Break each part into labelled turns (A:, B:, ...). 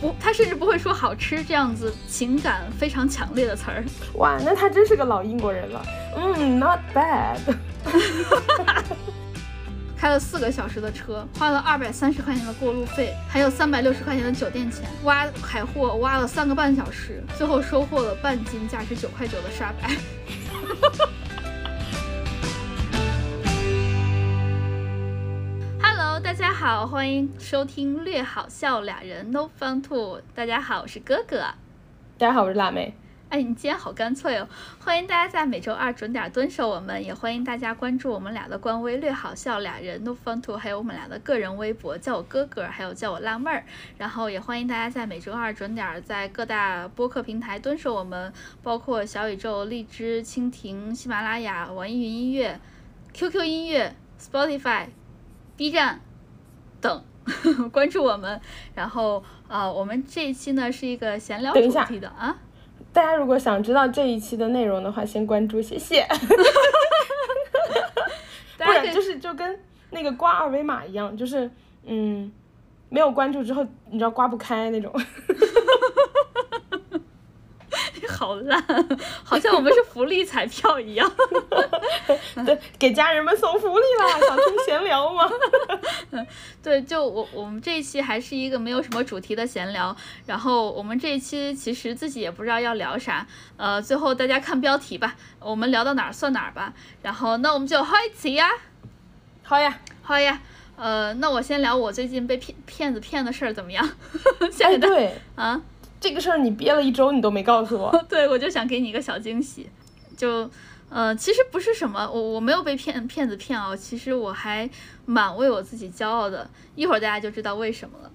A: 不，他甚至不会说好吃这样子情感非常强烈的词儿。
B: 哇，那他真是个老英国人了。嗯，not bad。
A: 开了四个小时的车，花了二百三十块钱的过路费，还有三百六十块钱的酒店钱。挖海货挖了三个半小时，最后收获了半斤价值九块九的沙白。好，欢迎收听略好笑俩人 No Fun Two。大家好，我是哥哥。
B: 大家好，我是辣妹。
A: 哎，你今天好干脆哦！欢迎大家在每周二准点蹲守我们，也欢迎大家关注我们俩的官微“略好笑俩人 No Fun Two”，还有我们俩的个人微博，叫我哥哥，还有叫我辣妹儿。然后也欢迎大家在每周二准点在各大播客平台蹲守我们，包括小宇宙、荔枝、蜻蜓、喜马拉雅、网易云音乐、QQ 音乐、Spotify、B 站等 关注我们。然后啊，我们这一期呢是一个闲聊主题的啊。
B: 大家如果想知道这一期的内容的话，先关注，谢谢。不然就是就跟那个刮二维码一样，就是嗯，没有关注之后，你知道刮不开那种。
A: 好烂，好像我们是福利彩票一样。
B: 对，给家人们送福利啦，想听闲聊吗？
A: 对，就我我们这一期还是一个没有什么主题的闲聊。然后我们这一期其实自己也不知道要聊啥，呃，最后大家看标题吧，我们聊到哪儿算哪儿吧。然后那我们就开始呀。
B: 好呀，
A: 好呀。呃，那我先聊我最近被骗骗子骗的事儿怎么样？
B: 哎，对
A: 啊。
B: 这个事儿你憋了一周，你都没告诉我。
A: 对，我就想给你一个小惊喜，就，呃，其实不是什么，我我没有被骗骗子骗啊，其实我还蛮为我自己骄傲的。一会儿大家就知道为什么了。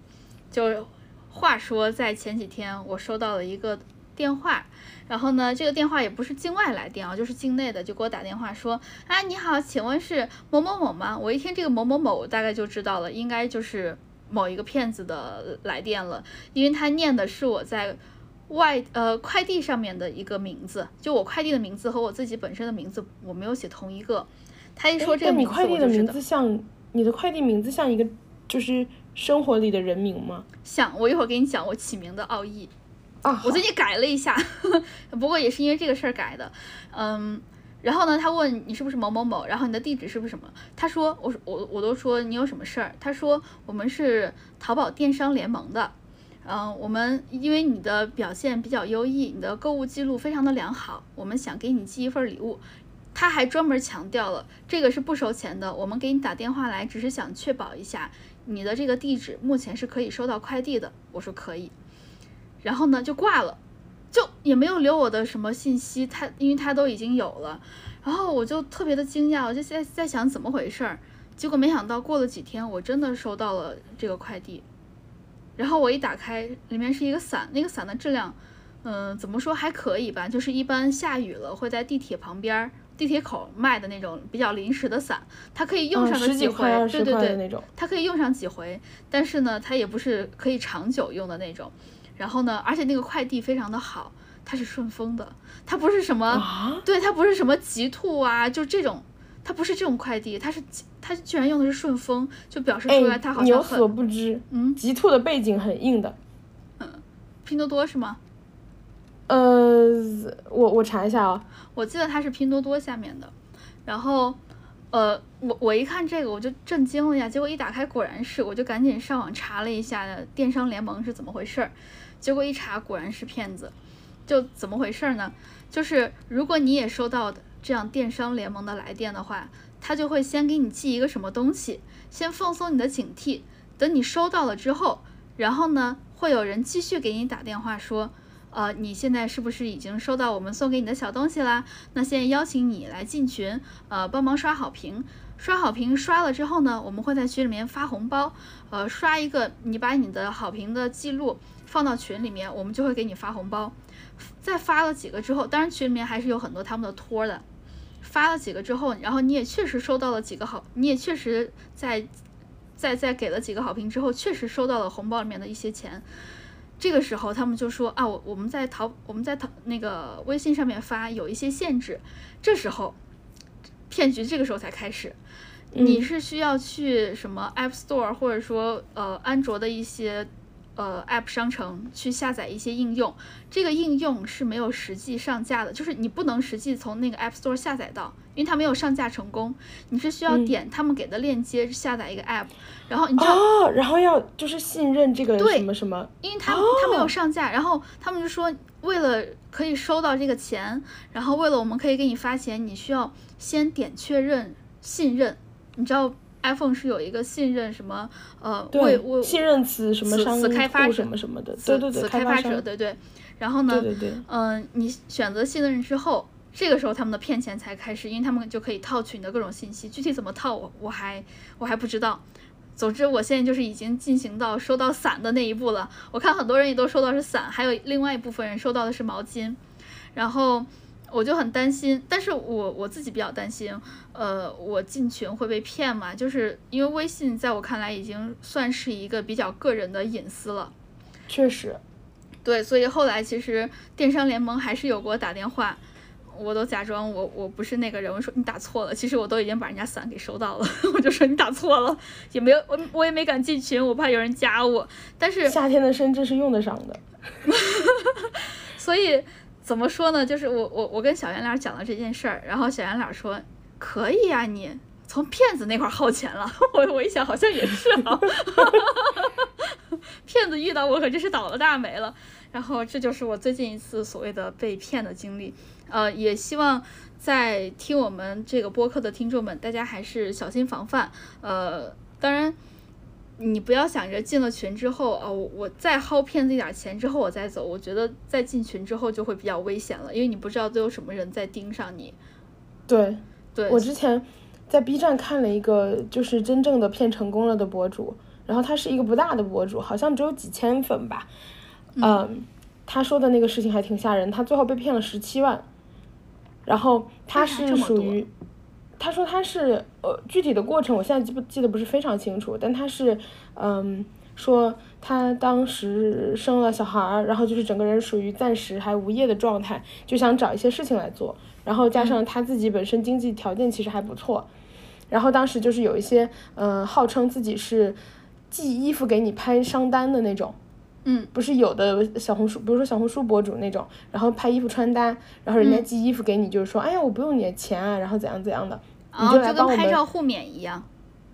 A: 就话说，在前几天我收到了一个电话，然后呢，这个电话也不是境外来电啊，就是境内的，就给我打电话说，啊，你好，请问是某某某吗？我一听这个某某某，大概就知道了，应该就是。某一个骗子的来电了，因为他念的是我在外呃快递上面的一个名字，就我快递的名字和我自己本身的名字我没有写同一个。他一说这个名字，
B: 你快递的名字像你的快递名字像一个就是生活里的人名吗？
A: 像，我一会儿给你讲我起名的奥义
B: 啊，
A: 我最近改了一下，不过也是因为这个事儿改的，嗯。然后呢，他问你是不是某某某，然后你的地址是不是什么？他说，我说我我都说你有什么事儿？他说我们是淘宝电商联盟的，嗯，我们因为你的表现比较优异，你的购物记录非常的良好，我们想给你寄一份礼物。他还专门强调了，这个是不收钱的，我们给你打电话来只是想确保一下你的这个地址目前是可以收到快递的。我说可以，然后呢就挂了。就也没有留我的什么信息，他因为他都已经有了，然后我就特别的惊讶，我就在在想怎么回事儿，结果没想到过了几天，我真的收到了这个快递，然后我一打开，里面是一个伞，那个伞的质量，嗯，怎么说还可以吧，就是一般下雨了会在地铁旁边、地铁口卖的那种比较临时的伞，它可以用上个几回，对对对，它可以用上几回，但是呢，它也不是可以长久用的那种。然后呢？而且那个快递非常的好，它是顺丰的，它不是什么，对，它不是什么极兔啊，就这种，它不是这种快递，它是它居然用的是顺丰，就表示出来它好像
B: 你有所不知，
A: 嗯，
B: 极兔的背景很硬的，
A: 嗯，拼多多是吗？
B: 呃，我我查一下啊，
A: 我记得它是拼多多下面的，然后，呃，我我一看这个我就震惊了呀，结果一打开果然是，我就赶紧上网查了一下电商联盟是怎么回事儿。结果一查，果然是骗子，就怎么回事呢？就是如果你也收到这样电商联盟的来电的话，他就会先给你寄一个什么东西，先放松你的警惕。等你收到了之后，然后呢，会有人继续给你打电话说，呃，你现在是不是已经收到我们送给你的小东西啦？那现在邀请你来进群，呃，帮忙刷好评。刷好评刷了之后呢，我们会在群里面发红包，呃，刷一个，你把你的好评的记录。放到群里面，我们就会给你发红包。在发了几个之后，当然群里面还是有很多他们的托的。发了几个之后，然后你也确实收到了几个好，你也确实在在在给了几个好评之后，确实收到了红包里面的一些钱。这个时候他们就说啊，我我们在淘我们在淘那个微信上面发有一些限制。这时候骗局这个时候才开始，你是需要去什么 App Store 或者说呃安卓的一些。呃 App 商城去下载一些应用，这个应用是没有实际上架的，就是你不能实际从那个 App Store 下载到，因为它没有上架成功，你是需要点他们给的链接下载一个 App，然后你知道。
B: 哦，然后要就是信任这个
A: 对
B: 什么什么，
A: 因为他他没有上架，然后他们就说，为了可以收到这个钱，然后为了我们可以给你发钱，你需要先点确认信任。你知道 iPhone 是有一个信任什么呃为
B: 对，
A: 为
B: 信任词什么
A: 此
B: 商
A: 此开发者
B: 什么什么的，对对对，
A: 此开发者，对对。然后呢，
B: 对对对，
A: 嗯、你选择信任之后，这个时候他们的骗钱才开始，因为他们就可以套取你的各种信息，具体怎么套我我还我还不知道。总之，我现在就是已经进行到收到伞的那一步了。我看很多人也都收到是伞，还有另外一部分人收到的是毛巾，然后我就很担心，但是我我自己比较担心，呃，我进群会被骗嘛？就是因为微信在我看来已经算是一个比较个人的隐私了。
B: 确实，
A: 对，所以后来其实电商联盟还是有给我打电话，我都假装我我不是那个人，我说你打错了，其实我都已经把人家伞给收到了，我就说你打错了，也没有我我也没敢进群，我怕有人加我，但是
B: 夏天的深圳是用得上的。
A: 所以怎么说呢？就是我我我跟小圆脸讲了这件事儿，然后小圆脸说可以呀、你从骗子那块儿薅钱了。我我一想好像也是啊，骗子遇到我可真是倒了大霉了。然后这就是我最近一次所谓的被骗的经历。呃，也希望在听我们这个播客的听众们，大家还是小心防范。呃，当然。你不要想着进了群之后啊，我我再薅骗子一点钱之后我再走，我觉得在进群之后就会比较危险了，因为你不知道都有什么人在盯上你。
B: 对，
A: 对，
B: 我之前在 B 站看了一个就是真正的骗成功了的博主，然后他是一个不大的博主，好像只有几千粉吧。嗯，他说的那个事情还挺吓人，他最后被骗了十七万，然后他是属于。他说他是呃具体的过程我现在记不记得不是非常清楚，但他是嗯说他当时生了小孩儿，然后就是整个人属于暂时还无业的状态，就想找一些事情来做，然后加上他自己本身经济条件其实还不错，然后当时就是有一些嗯、呃号称自己是寄衣服给你拍商单的那种。
A: 嗯，
B: 不是有的小红书，比如说小红书博主那种，然后拍衣服穿搭，然后人家
A: 嗯
B: 寄衣服给你，就是说，哎呀，我不用你的钱啊，然后怎样怎样的，你
A: 啊，
B: 就来帮我们
A: 跟拍照互免一样。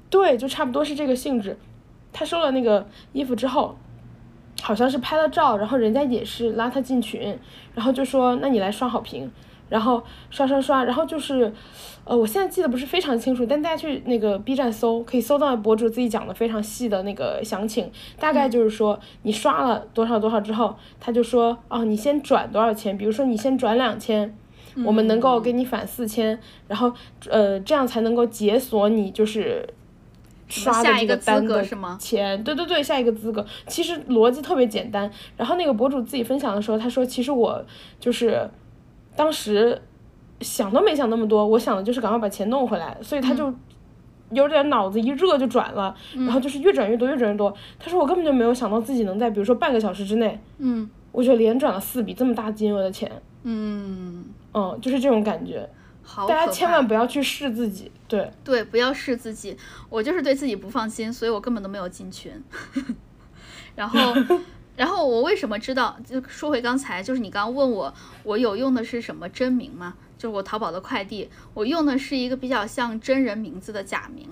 B: 对，就差不多是这个性质。他收了那个衣服之后，好像是拍了照，然后人家也是拉他进群，然后就说那你来刷好评，然后刷刷刷，然后就是，呃，我现在记得不是非常清楚，但大家去那个 B 站搜，可以搜到博主自己讲的非常细的那个详情，大概就是说你刷了多少多少之后，他就说哦，你先转多少钱，比如说你先转两千。我们能够给你返四千，然后呃，这样才能够解锁你就是刷的这
A: 下一个资
B: 单的
A: 格是吗
B: 钱，对对对，下一个资格。其实逻辑特别简单。然后那个博主自己分享的时候，他说，其实我就是当时想都没想那么多，我想的就是赶快把钱弄回来，所以他就有点脑子一热就转了，然后就是越转越多，越转越多。他说我根本就没有想到自己能在比如说半个小时之内，
A: 嗯
B: 我就连转了四笔这么大金额的钱，
A: 嗯，
B: 嗯，就是这种感觉。
A: 好
B: 大家千万不要去试自己，对，
A: 对，不要试自己。我就是对自己不放心，所以我根本都没有进群。然后，然后我为什么知道？就说回刚才，就是你刚刚问我，我有用的是什么真名吗？就是我淘宝的快递，我用的是一个比较像真人名字的假名。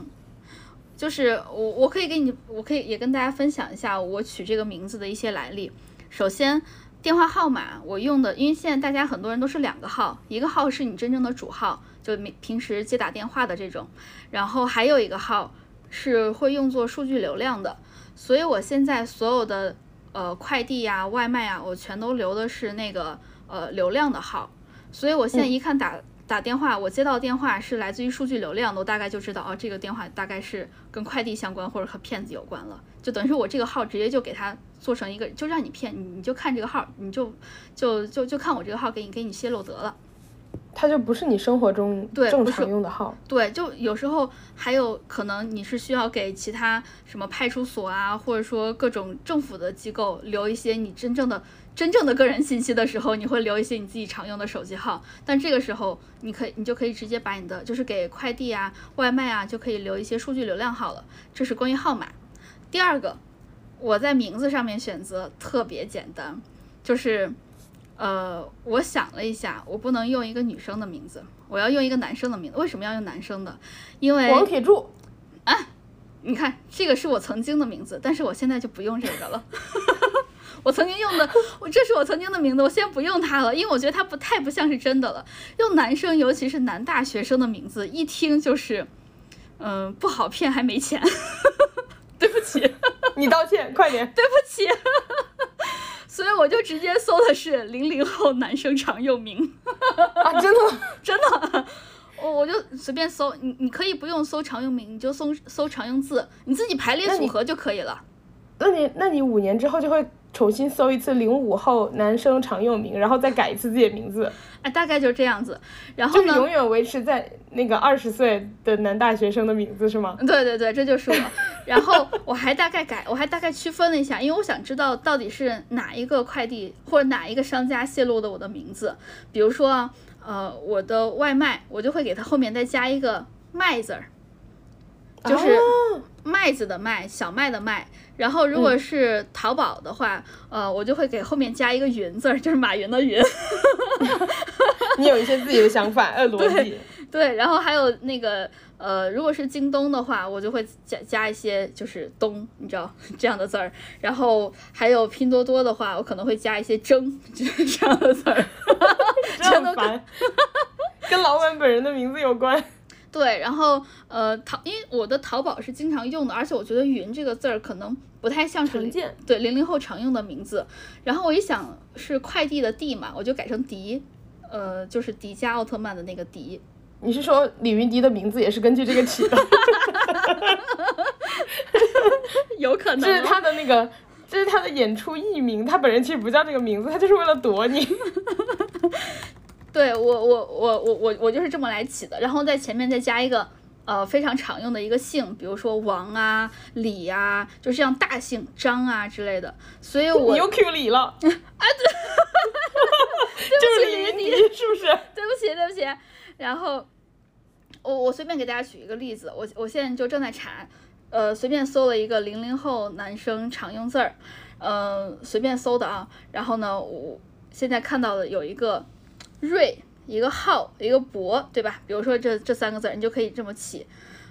A: 就是我，我可以给你，我可以也跟大家分享一下我取这个名字的一些来历。首先，电话号码我用的，因为现在大家很多人都是两个号，一个号是你真正的主号，就平平时接打电话的这种，然后还有一个号是会用作数据流量的，所以我现在所有的呃快递呀、外卖啊，我全都留的是那个呃流量的号，所以我现在一看打。打电话，我接到电话是来自于数据流量的，我大概就知道哦，这个电话大概是跟快递相关或者和骗子有关了，就等于说我这个号直接就给他做成一个，就让你骗你，你就看这个号，你就就就就看我这个号给你给你泄露得了。
B: 它就不是你生活中正常用的号。
A: 对，就有时候还有可能你是需要给其他什么派出所啊，或者说各种政府的机构留一些你真正的真正的个人信息的时候，你会留一些你自己常用的手机号。但这个时候，你可以你就可以直接把你的就是给快递啊、外卖啊，就可以留一些数据流量号了。这是关于号码。第二个，我在名字上面选择特别简单，就是，呃，我想了一下，我不能用一个女生的名字，我要用一个男生的名字。为什么要用男生的？因为
B: 王铁柱，
A: 你看，这个是我曾经的名字，但是我现在就不用这个了。我曾经用的，我这是我曾经的名字，我现在不用它了，因为我觉得它不太不像是真的了。用男生，尤其是男大学生的名字，一听就是，嗯、不好骗，还没钱。对不起，
B: 你道歉，快点。
A: 对不起。我就直接搜的是零零后男生常用名，
B: 啊，真的吗？
A: 真的。我我就随便搜，你你可以不用搜常用名，你就搜搜常用字，你自己排列组合就可以了。
B: 那你那你五年之后就会重新搜一次零五后男生常用名，然后再改一次自己的名字，
A: 哎，大概就是这样子。然后
B: 就是
A: 呢？
B: 永远维持在那个二十岁的男大学生的名字是吗？
A: 对对对，这就是我。然后我还大概改，我还大概区分了一下，因为我想知道到底是哪一个快递或者哪一个商家泄露的我的名字。比如说，呃，我的外卖，我就会给它后面再加一个“麦”字儿，就是
B: 哦
A: 麦子的麦，小麦的麦。然后如果是淘宝的话，呃，我就会给后面加一个“云”字儿，就是马云的“云”。
B: 你有一些自己的想法，呃，逻辑。
A: 对，然后还有那个呃，如果是京东的话，我就会加加一些就是东，你知道这样的字儿。然后还有拼多多的话，我可能会加一些争就是这样的字儿。
B: 这
A: 全都
B: 很烦，跟老板本人的名字有关。
A: 对，然后呃淘，因为我的淘宝是经常用的，而且我觉得“云”这个字儿可能不太像是对零零后常用的名字。然后我一想是快递的“递”嘛，我就改成迪，呃，就是迪迦奥特曼的那个迪。
B: 你是说李云迪的名字也是根据这个起的？
A: 有可能哦
B: 这是他的那个，这是他的演出艺名，他本人其实不叫这个名字，他就是为了躲你。
A: 对我我我我我我就是这么来起的，然后在前面再加一个呃非常常用的一个姓，比如说王啊、李啊，就这样大姓张啊之类的。所以 我
B: 你又 Q 李了 啊？对，就是李你，是不是？
A: 对不起对不起，然后我我随便给大家举一个例子，我我现在就正在查，呃，随便搜了一个零零后男生常用字儿，呃，随便搜的啊，然后呢，我现在看到的有一个瑞，一个浩，一个博，对吧？比如说这这三个字，你就可以这么起，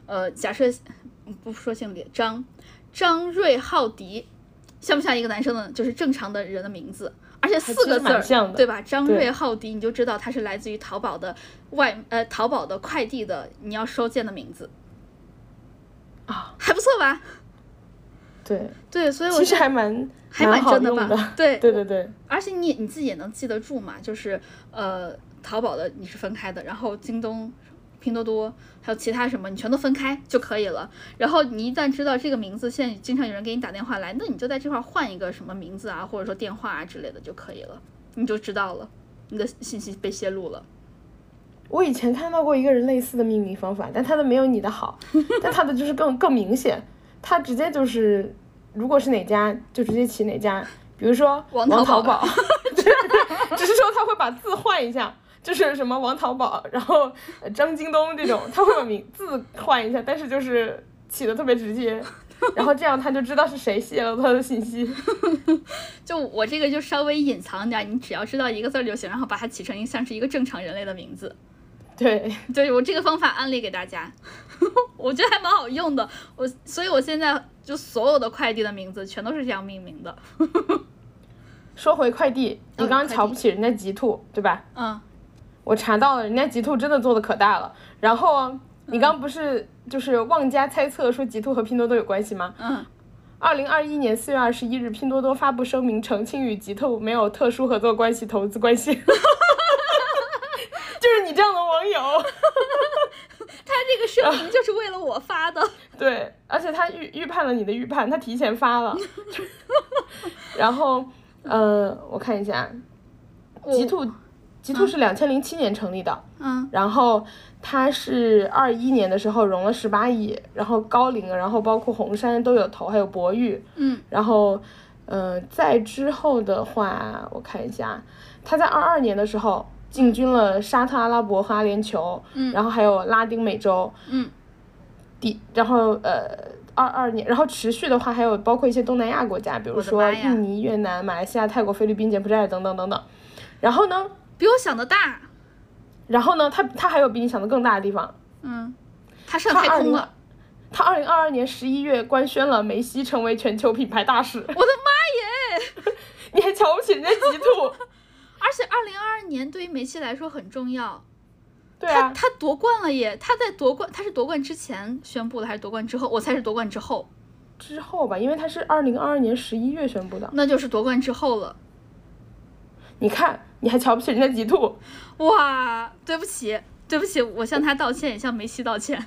A: 呃，假设不说姓李，张张瑞浩迪，像不像一个男生的，就是正常的人的名字？而且四个字对吧？张
B: 对
A: 瑞浩迪，你就知道他是来自于淘宝的外呃淘宝的快递的你要收件的名字
B: 啊，
A: 还不错吧？
B: 对，
A: 对，所以我
B: 其实还蛮
A: 还
B: 蛮好
A: 真的吧？对
B: 对对对，
A: 而且你你自己也能记得住嘛，就是呃，淘宝的你是分开的，然后京东、拼多多还有其他什么，你全都分开就可以了。然后你一旦知道这个名字，现在经常有人给你打电话来，那你就在这块儿换一个什么名字啊，或者说电话啊之类的就可以了，你就知道了，你的信息被泄露了。
B: 我以前看到过一个人类似的命名方法，但他的没有你的好，但他的就是更更明显，他直接就是，如果是哪家就直接起哪家，比如说
A: 王
B: 淘
A: 淘宝
B: 只是说他会把字换一下，就是什么王淘宝，然后呃张京东这种，他会把名字换一下，但是就是起的特别直接，然后这样他就知道是谁泄露他的信息。
A: 就我这个就稍微隐藏点儿，你只要知道一个字儿就行，然后把它起成像是一个正常人类的名字。
B: 对，
A: 对我这个方法安利给大家，我觉得还蛮好用的。我所以，我现在就所有的快递的名字全都是这样命名的。
B: 说回快递，你
A: 嗯
B: 刚刚瞧不起人家极兔，对吧？
A: 嗯，
B: 我查到了，人家极兔真的做的可大了。然后啊你刚不是就是妄加猜测说极兔和拼多多有关系吗？
A: 嗯，
B: 二零二一年四月二十一日，拼多多发布声明澄清与极兔没有特殊合作关系、投资关系。就是你这样的网友，
A: 他 这个声明就是为了我发的。
B: 对，而且他预预判了你的预判，他提前发了。然后，呃，我看一下，极兔，极兔是两千零七年成立的。
A: 嗯
B: 然后它是二一年的时候融了十八亿，然后高瓴，然后包括红杉都有投，还有博裕，
A: 嗯
B: 然后，呃，在之后的话，我看一下，他在二二年的时候进军了沙特阿拉伯和阿联酋，
A: 嗯
B: 然后还有拉丁美洲，
A: 嗯
B: 第，然后呃，二二年，然后持续的话还有包括一些东南亚国家，比如说印尼、越南、马来西亚、泰国、菲律宾、柬埔寨等等等等。然后呢，
A: 比我想的大。
B: 然后呢，他他还有比你想的更大的地方，
A: 嗯，他上太空了。
B: 他二零二二年十一月官宣了梅西成为全球品牌大使，
A: 我的妈耶！
B: 你还瞧不起人家极兔？
A: 而且二零二二年对于梅西来说很重要。
B: 对啊，
A: 他他夺冠了耶！他在夺冠，他是夺冠之前宣布的还是夺冠之后？我猜是夺冠之后，
B: 之后吧，因为他是二零二二年十一月宣布的。
A: 那就是夺冠之后了。
B: 你看，你还瞧不起人家极兔？
A: 哇，对不起，对不起，我向他道歉，也向梅西道歉。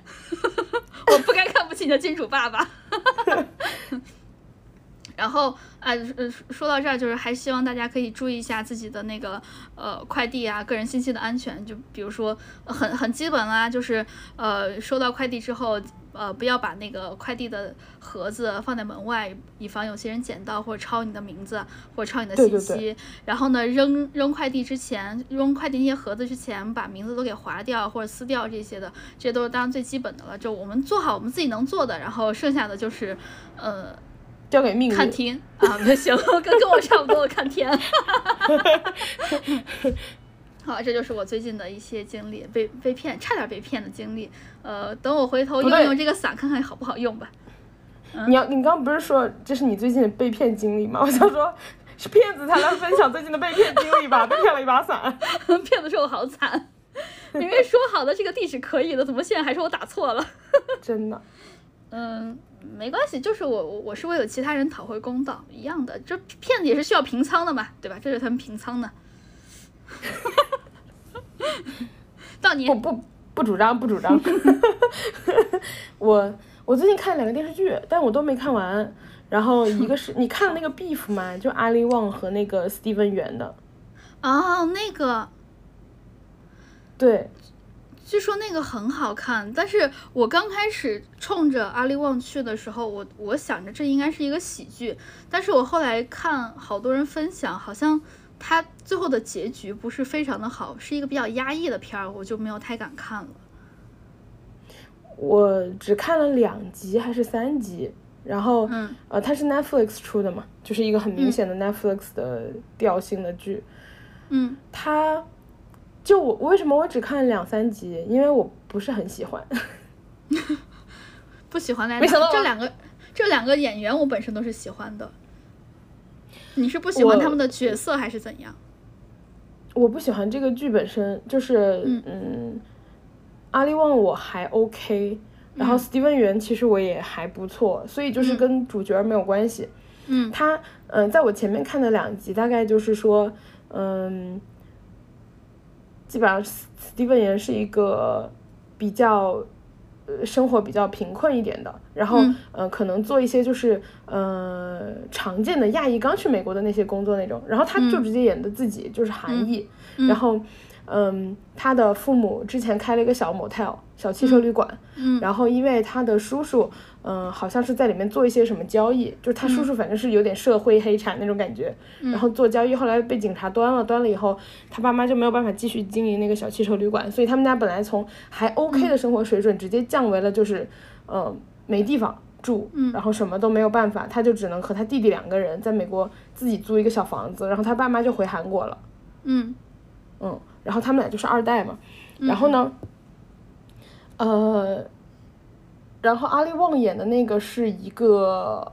A: 我不该看不起你的金主爸爸。然后，啊，呃说到这儿，就是还希望大家可以注意一下自己的那个呃快递啊、个人信息的安全。就比如说，呃很很基本啦，就是呃收到快递之后，呃不要把那个快递的盒子放在门外，以防有些人捡到或者抄你的名字或者抄你的信息。
B: 对对
A: 然后呢，扔扔快递之前，扔快递那些盒子之前，把名字都给划掉或者撕掉这些的，这些都是当然最基本的了。就我们做好我们自己能做的，然后剩下的就是，呃，
B: 交给命运。
A: 看天啊，不 行，跟跟我差不多，看天。好，这就是我最近的一些经历，被被骗，差点被骗的经历。呃，等我回头用用这个伞，看看好不好用吧。
B: 你要，你刚刚不是说这是你最近的被骗经历吗？我想说，是骗子才来分享最近的被骗经历吧？被骗了一把伞。
A: 骗子说我好惨，明明说好的这个地址可以的，怎么现在还说我打错了？
B: 真的。
A: 嗯，没关系，就是我我我是为了其他人讨回公道一样的，这骗子也是需要平仓的嘛，对吧？这是他们平仓的。到你
B: 不不不主张，不主张。我我最近看了两个电视剧，但我都没看完。然后一个是 你看了那个 Beef 吗？就阿里旺和那个 Steven 元的。
A: 哦，那个
B: 对，
A: 据说那个很好看，但是我刚开始冲着阿里旺去的时候，我我想着这应该是一个喜剧，但是我后来看好多人分享，好像它最后的结局不是非常的好，是一个比较压抑的片儿，我就没有太敢看了。
B: 我只看了两集还是三集，然后、
A: 嗯
B: 呃，它是 Netflix 出的嘛，就是一个很明显的 Netflix 的调性的剧。
A: 嗯，
B: 它就我为什么我只看两三集？因为我不是很喜欢。
A: 不喜欢来
B: 没想到
A: 这两个这两个演员，我本身都是喜欢的。你是不喜欢他们的角色还是怎样？
B: 我不喜欢这个剧本身，就是
A: 嗯
B: 嗯阿里旺我还 OK，然后
A: 嗯
B: Steven 元其实我也还不错，所以就是
A: 嗯
B: 跟主角没有关系。
A: 嗯
B: 他嗯、呃在我前面看的两集，大概就是说，嗯，基本上 Steven 元是一个比较。呃，生活比较贫困一点的，然后、
A: 嗯。
B: 呃，可能做一些就是呃常见的亚裔刚去美国的那些工作那种，然后他就
A: 嗯。
B: 直接演的自己就是韩裔，
A: 嗯。
B: 然后嗯，他的父母之前开了一个小 motel 小汽车旅馆，
A: 嗯
B: 然后因为他的叔叔，嗯、好像是在里面做一些什么交易，就是他叔叔反正是有点社会黑产那种感觉，然后做交易，后来被警察端了，端了以后，他爸妈就没有办法继续经营那个小汽车旅馆，所以他们家本来从还 OK 的生活水准，直接降为了就是，呃，没地方住，然后什么都没有办法，他就只能和他弟弟两个人在美国自己租一个小房子，然后他爸妈就回韩国了。
A: 嗯。
B: 嗯，然后他们俩就是二代嘛，然后呢，呃，然后阿力旺演的那个是一个，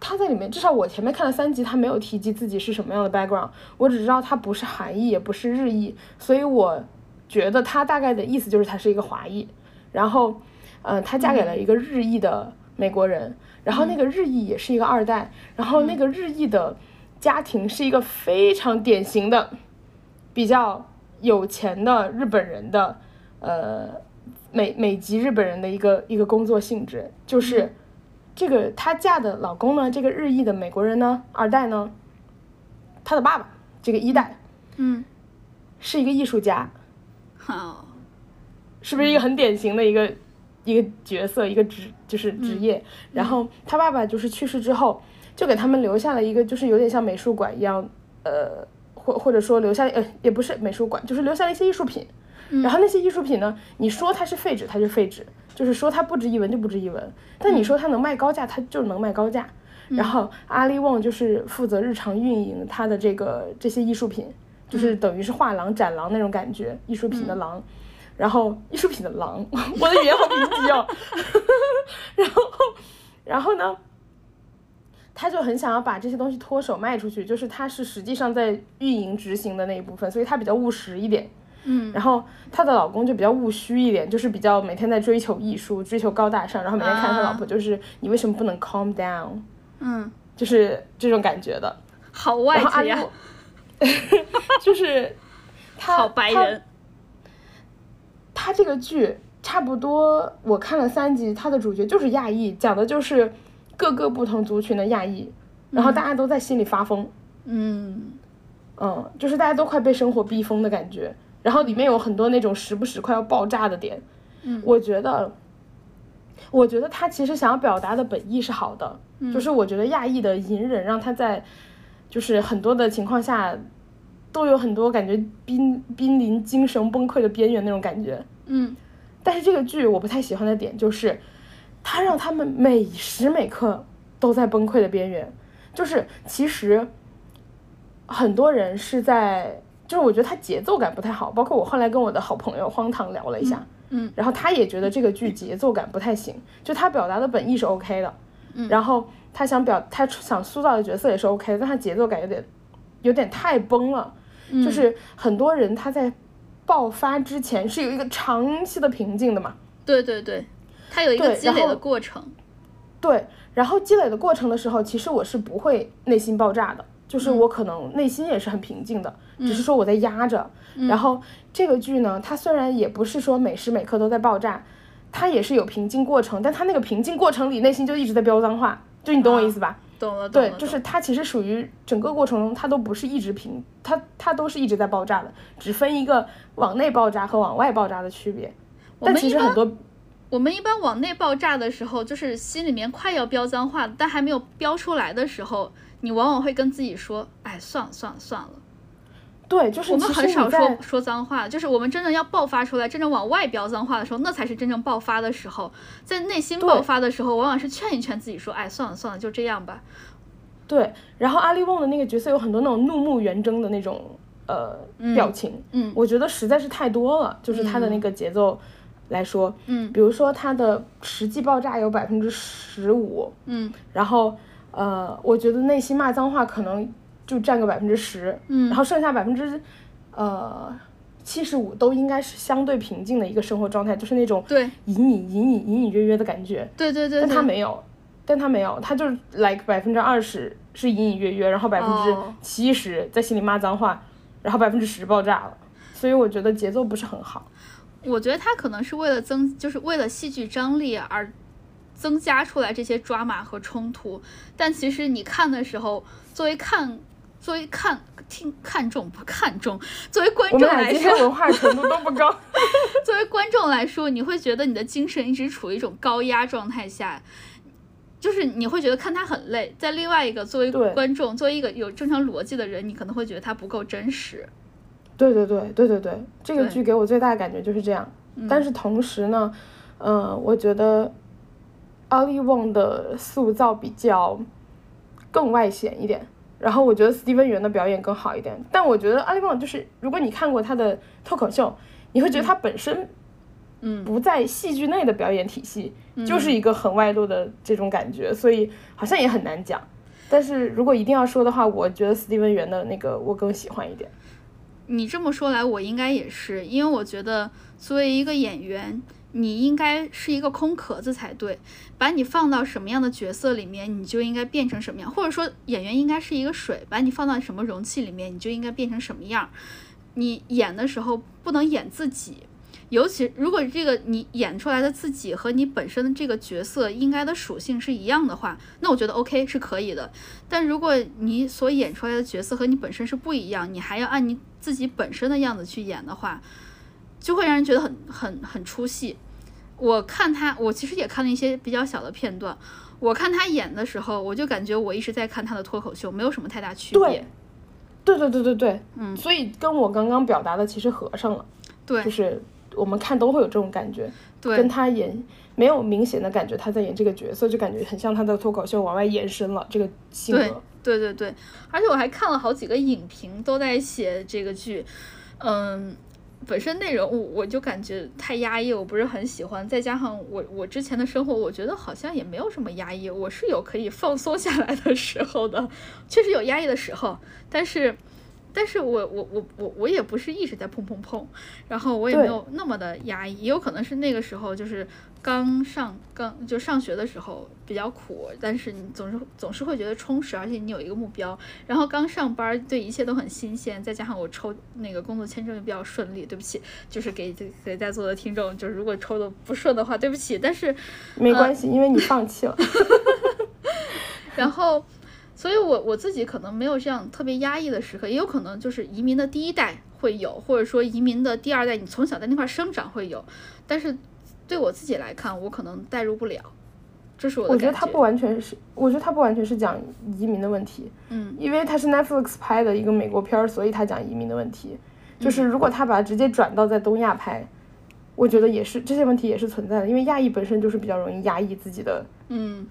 B: 他在里面至少我前面看了三集，他没有提及自己是什么样的 background，我只知道他不是韩裔，也不是日裔，所以我觉得他大概的意思就是他是一个华裔，然后，呃，她嫁给了一个日裔的美国人，然后那个日裔也是一个二代，然后那个日裔的家庭是一个非常典型的。比较有钱的日本人的，呃，美美籍日本人的一个一个工作性质，就是这个她嫁的老公呢，这个日裔的美国人呢，二代呢，他的爸爸这个一代
A: 嗯，
B: 是一个艺术家，
A: 好，
B: 是不是一个很典型的一个一个角色，一个职就是职业？然后他爸爸就是去世之后，就给他们留下了一个就是有点像美术馆一样，呃，或或者说留下呃也不是美术馆，就是留下了一些艺术品。然后那些艺术品呢，你说它是废纸，它就废纸；就是说它不值一文就不值一文，但你说它能卖高价，它就能卖高价。然后阿里旺就是负责日常运营它的这个这些艺术品，就是等于是画廊、展廊那种感觉，艺术品的廊。然后艺术品的廊，我的语言好贫瘠哦。然后，然后呢，他就很想要把这些东西脱手卖出去，就是他是实际上在运营执行的那一部分，所以他比较务实一点。
A: 嗯，
B: 然后她的老公就比较务虚一点，就是比较每天在追求艺术、追求高大上，然后每天看他老婆就是你为什么不能 calm down？
A: 嗯，
B: 就是这种感觉的。
A: 好外
B: 然后阿里
A: 籍呀，
B: 沃，就是他
A: 好白
B: 他
A: 人。
B: 他这个剧差不多，我看了三集，他的主角就是亚裔，讲的就是各个不同族群的亚裔，然后大家都在心里发疯，
A: 嗯。
B: 嗯，就是大家都快被生活逼疯的感觉。然后里面有很多那种时不时快要爆炸的点，
A: 嗯。
B: 我觉得，我觉得他其实想要表达的本意是好的，就是我觉得亚裔的隐忍让他在，就是很多的情况下，都有很多感觉濒濒临精神崩溃的边缘那种感觉。
A: 嗯。
B: 但是这个剧我不太喜欢的点就是，它让他们每时每刻都在崩溃的边缘。就是其实很多人是在，就是我觉得它节奏感不太好。包括我后来跟我的好朋友荒唐聊了一下，
A: 嗯
B: 然后他也觉得这个剧节奏感不太行。就他表达的本意是 OK 的，
A: 嗯
B: 然后他想表他想塑造的角色也是 OK 的，但他节奏感有点有点太崩了。
A: 嗯
B: 就是很多人他在爆发之前是有一个长期的平静的嘛，
A: 对对对，它有一个积累的过程。
B: 对，然后积累的过程的时候，其实我是不会内心爆炸的，就是我可能内心也是很平静的，只是说我在压着。然后这个剧呢，它虽然也不是说每时每刻都在爆炸，它也是有平静过程，但它那个平静过程里，内心就一直在飙脏话，就你懂我意思吧？
A: 懂了，懂了，，
B: 对就是它其实属于整个过程中，它都不是一直平，它它都是一直在爆炸的，只分一个往内爆炸和往外爆炸的区别。但其实很多
A: 我们一般往内爆炸的时候，就是心里面快要飙脏话，但还没有飙出来的时候，你往往会跟自己说：“哎，算了算了算了。
B: 对，就是
A: 我们很少说说脏话，就是我们真正要爆发出来，真正往外飙脏话的时候，那才是真正爆发的时候。在内心爆发的时候，往往是劝一劝自己说：“哎，算了算了，就这样吧。
B: 对，然后阿力旺的那个角色有很多那种怒目圆睁的那种呃表情，
A: 嗯
B: 我觉得实在是太多了，就是他的那个节奏来说，
A: 嗯。
B: 比如说他的实际爆炸有百分之十五，
A: 嗯。
B: 然后呃，我觉得内心骂脏话可能就占个百分之十，
A: 嗯。
B: 然后剩下百分之呃七十五都应该是相对平静的一个生活状态，就是那种
A: 对。
B: 隐隐隐隐隐隐约约的感觉，
A: 对对对
B: 但他，没有，但他没有，他就是 like 百分之二十是隐隐约约，然后百分之
A: 哦
B: 七十在心里骂脏话，然后百分之十爆炸了，所以我觉得节奏不是很好。
A: 我觉得他可能是为了增，就是为了戏剧张力而增加出来这些抓马和冲突，但其实你看的时候，作为看，作为看听看重不看重，作为观众来说
B: 文化程度都不高。
A: 作为观众来说，你会觉得你的精神一直处于一种高压状态下，就是你会觉得看他很累。在另外一个，作为观众，作为一个有正常逻辑的人，你可能会觉得他不够真实。
B: 对对对对对对，这个剧给我最大的感觉就是这样。但是同时呢，嗯、我觉得奥利旺的塑造比较更外显一点，然后我觉得斯蒂芬元的表演更好一点。但我觉得奥利旺就是，如果你看过他的脱口秀，你会觉得他本身
A: 嗯
B: 不在戏剧内的表演体系，就是一个很外露的这种感觉，所以好像也很难讲。但是如果一定要说的话，我觉得斯蒂芬元的那个我更喜欢一点。
A: 你这么说来，我应该也是，因为我觉得作为一个演员，你应该是一个空壳子才对。把你放到什么样的角色里面，你就应该变成什么样，或者说演员应该是一个水，把你放到什么容器里面，你就应该变成什么样。你演的时候不能演自己，尤其如果这个你演出来的自己和你本身的这个角色应该的属性是一样的话，那我觉得 OK 是可以的。但如果你所演出来的角色和你本身是不一样，你还要按你自己本身的样子去演的话，就会让人觉得很很很出戏。我看他，我其实也看了一些比较小的片段。我看他演的时候，我就感觉我一直在看他的脱口秀，没有什么太大区别。
B: 对对对对对，
A: 嗯
B: 所以跟我刚刚表达的其实合上了，
A: 对
B: 就是我们看都会有这种感觉，
A: 对
B: 跟他演没有明显的感觉他在演这个角色，就感觉很像他的脱口秀往外延伸了这个性
A: 对
B: 格。
A: 对对对，而且我还看了好几个影评都在写这个剧，嗯。本身内容我我就感觉太压抑，我不是很喜欢。再加上我我之前的生活，我觉得好像也没有什么压抑，我是有可以放松下来的时候的，确实有压抑的时候，但是，但是我我我我我也不是一直在碰碰碰，然后我也没有那么的压抑，也有可能是那个时候就是刚上刚就上学的时候比较苦，但是你总是总是会觉得充实，而且你有一个目标，然后刚上班儿对一切都很新鲜，再加上我抽那个工作签证也比较顺利，对不起，就是给给给在座的听众，就是如果抽的不顺的话，对不起，但是
B: 没关系，因为你放弃了。
A: 然后，所以我我自己可能没有这样特别压抑的时刻，也有可能就是移民的第一代会有，或者说移民的第二代，你从小在那块儿生长会有，但是对我自己来看，我可能代入不了，这是我的感
B: 我觉得他不完全是，我觉得他不完全是讲移民的问题，
A: 嗯。
B: 因为他是 Netflix 拍的一个美国片儿，所以他讲移民的问题。
A: 嗯。
B: 就是如果他把它直接转到在东亚拍，我觉得也是这些问题也是存在的，因为亚裔本身就是比较容易压抑自己的
A: 嗯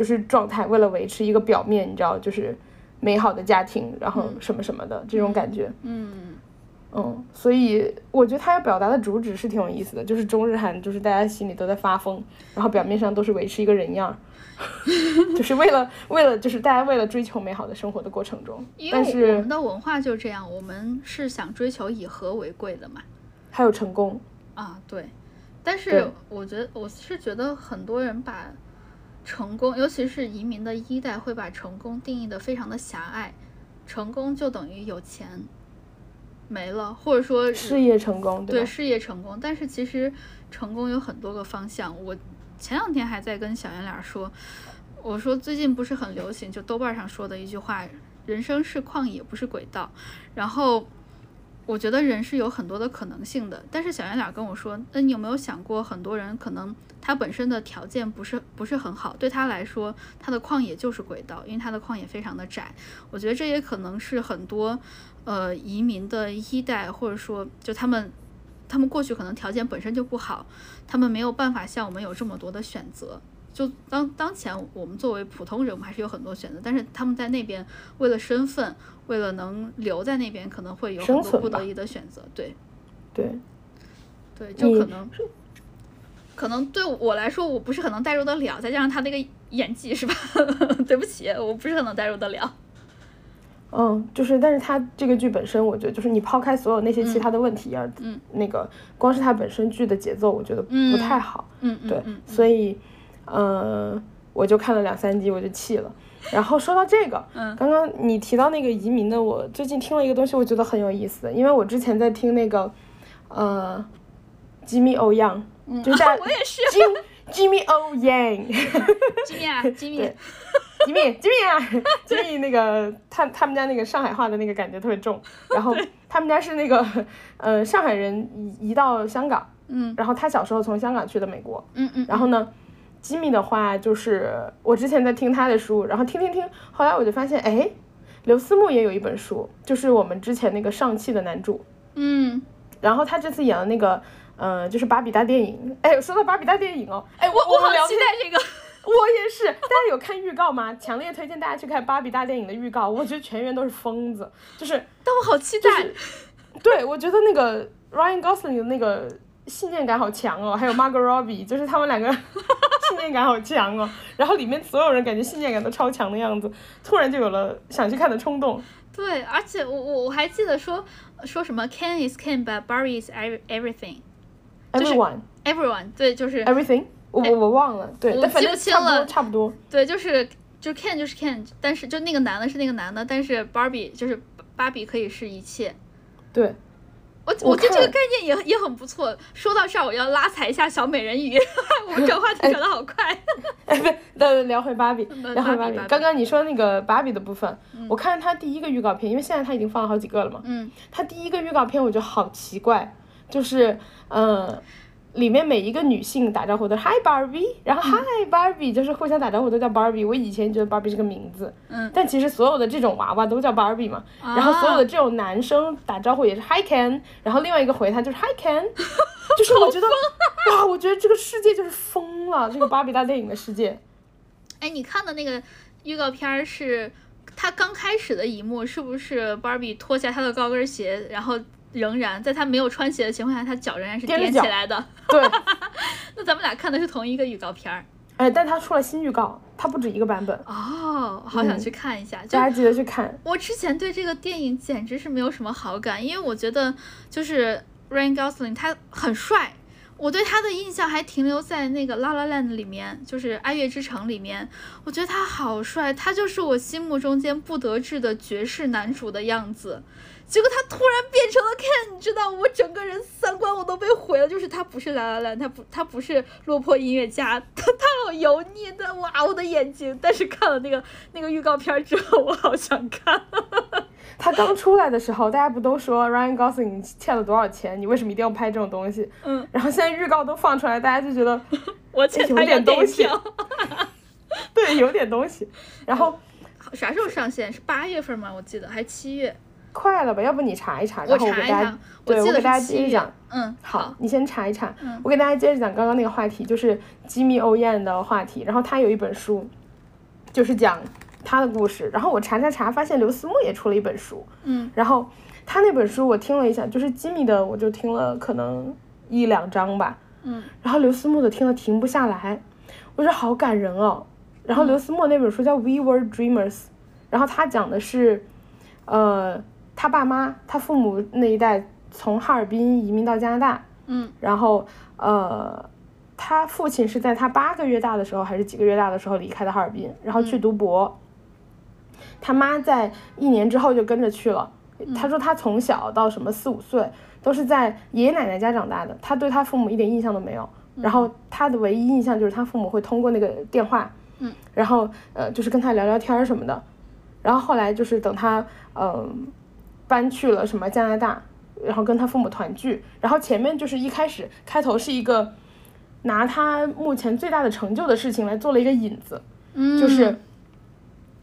B: 就是状态，为了维持一个表面，你知道，就是美好的家庭，然后什么什么的、这种感觉。
A: 嗯。
B: 嗯，所以我觉得他要表达的主旨是挺有意思的，就是中日韩就是大家心里都在发疯，然后表面上都是维持一个人样儿，就是为了为了就是大家为了追求美好的生活的过程中，
A: 因为我们的文化就这样，我们是想追求以和为贵的嘛。
B: 还有成功，
A: 啊，对，但是我觉得我是觉得很多人把成功，尤其是移民的一代，会把成功定义的非常的狭隘，成功就等于有钱没了，或者说
B: 事业成功，吧？
A: 对事业成功，但是其实成功有很多个方向。我前两天还在跟小圆脸儿说，我说最近不是很流行，就豆瓣上说的一句话：“人生是旷野，不是轨道。”然后我觉得人是有很多的可能性的，但是小圆脸跟我说：“那你有没有想过，很多人可能他本身的条件不是不是很好，对他来说，他的旷野就是轨道，因为他的旷野非常的窄。我觉得这也可能是很多呃移民的一代，或者说就他们他们过去可能条件本身就不好，他们没有办法像我们有这么多的选择。就当当前我们作为普通人，我们还是有很多选择，但是他们在那边为了身份，为了能留在那边，可能会有很多不得已的选择。对
B: 对，
A: 对，就可能可能对我来说，我不是很能代入得了，再加上他那个演技是吧？对不起，我不是很能代入得了。
B: 嗯，就是，但是他这个剧本身，我觉得就是你抛开所有那些其他的问题啊，
A: 嗯
B: 那个光是他本身剧的节奏，我觉得不太好。
A: 嗯嗯
B: 对，
A: 嗯
B: 所以，呃，我就看了两三集，我就弃了。然后说到这个，
A: 嗯。
B: 刚刚你提到那个移民的，我最近听了一个东西，我觉得很有意思，因为我之前在听那个，呃，Jimmy O Yang，、
A: 嗯，
B: 就是大
A: 我也是。
B: Jim Jimmy O Yang。
A: 吉米啊，吉米
B: 对，吉米，吉米啊，吉米那个他他们家那个上海话的那个感觉特别重，然后他们家是那个呃上海人移移到香港，
A: 嗯。
B: 然后他小时候从香港去的美国，
A: 嗯嗯，
B: 然后呢，吉米的话就是我之前在听他的书，然后听听听，后来我就发现，哎，刘思慕也有一本书，就是我们之前那个上汽的男主，
A: 嗯，
B: 然后他这次演了那个。嗯、就是芭比大电影。哎，说到芭比大电影哦，哎，我
A: 我好期待这个。
B: 我也是，大家有看预告吗？强烈推荐大家去看芭比大电影的预告。我觉得全员都是疯子，就是
A: 但我好期待。
B: 对我觉得那个 Ryan Gosling 的那个信念感好强哦，还有 Margot Robbie，就是他们两个 信念感好强哦。然后里面所有人感觉信念感都超强的样子，突然就有了想去看的冲动。
A: 对，而且我我我还记得说说什么 Ken is Ken but Barry is every- everything 就是
B: Everyone,
A: everyone 对，就是
B: everything，我我我忘了，对，
A: 我记不清了
B: 差不多。
A: 对，就是就 Ken 就是 Ken，但是就那个男的是那个男的，但是 Barbie 就是芭比可以是一切。
B: 对，
A: 我
B: 我
A: 觉得这个概念也也很不错。说到这儿，我要拉踩一下小美人鱼，我们转话题转的好快。
B: 哎，不，那，聊回芭比，
A: 呃
B: 聊回芭比刚刚你说那个芭比的部分，我看他第一个预告片，因为现在他已经放了好几个了嘛。
A: 嗯
B: 他第一个预告片我觉得好奇怪，就是呃，里面每一个女性打招呼都是 Hi Barbie，然后 Hi Barbie，就是互相打招呼都叫 Barbie。我以前觉得 Barbie 是个名字，
A: 嗯，
B: 但其实所有的这种娃娃都叫 Barbie 嘛。然后所有的这种男生打招呼也是 Hi Ken，然后另外一个回他就是 Hi Ken，就是我觉得哇，我觉得这个世界就是疯了，这个芭比大电影的世界。
A: 哎，你看的那个预告片儿是他刚开始的一幕，是不是 Barbie 脱下她的高跟鞋，然后仍然在他没有穿鞋的情况下，他脚仍然是踮起来的？
B: 对。
A: 那咱们俩看的是同一个预告片儿。
B: 哎，但他出了新预告，他不止一个版本
A: 哦，好想去看一下，
B: 大家记得去看。
A: 我之前对这个电影简直是没有什么好感，因为我觉得就是 Ryan Gosling 他很帅，我对他的印象还停留在那个 La La Land 里面，就是《爱乐之城》里面，我觉得他好帅，他就是我心目中间不得志的绝世男主的样子。结果他突然变成了 Ken，你知道，我整个人三观我都被毁了。就是他不是蓝蓝蓝，他不，他不是落魄音乐家，他他好油腻的，哇，我的眼睛！但是看了那个那个预告片之后，我好想看。
B: 他刚出来的时候，大家不都说 Ryan Gosling 欠了多少钱？你为什么一定要拍这种东西？
A: 嗯。
B: 然后现在预告都放出来，大家就觉得
A: 我欠
B: 有点东西。对，有点东西。然后
A: 啥时候上线？是八月份吗？我记得还是七月？
B: 快了吧？要不你查一查，然后我给大家，对
A: 我
B: 给大家接着讲。
A: 嗯，
B: 好，你先查一查。嗯，我给大家接着讲刚刚那个话题，就是吉米欧燕的话题。然后他有一本书，就是讲他的故事。然后我查查查，发现刘思慕也出了一本书。
A: 嗯，
B: 然后他那本书我听了一下，就是吉米的，我就听了可能一两章吧。
A: 嗯，
B: 然后刘思慕的听了停不下来，我觉得好感人哦。然后刘思慕那本书叫《We Were Dreamers》，然后他讲的是，呃。他爸妈，他父母那一代从哈尔滨移民到加拿大，
A: 嗯，
B: 然后呃，他父亲是在他八个月大的时候还是几个月大的时候离开的哈尔滨，然后去读博。他妈在一年之后就跟着去了。他说他从小到什么四五岁都是在爷爷奶奶家长大的，他对他父母一点印象都没有。然后他的唯一印象就是他父母会通过那个电话，
A: 嗯，
B: 然后呃就是跟他聊聊天什么的。然后后来就是等他嗯。搬去了什么加拿大，然后跟他父母团聚，然后前面就是一开始开头是一个拿他目前最大的成就的事情来做了一个引子，
A: 嗯，
B: 就是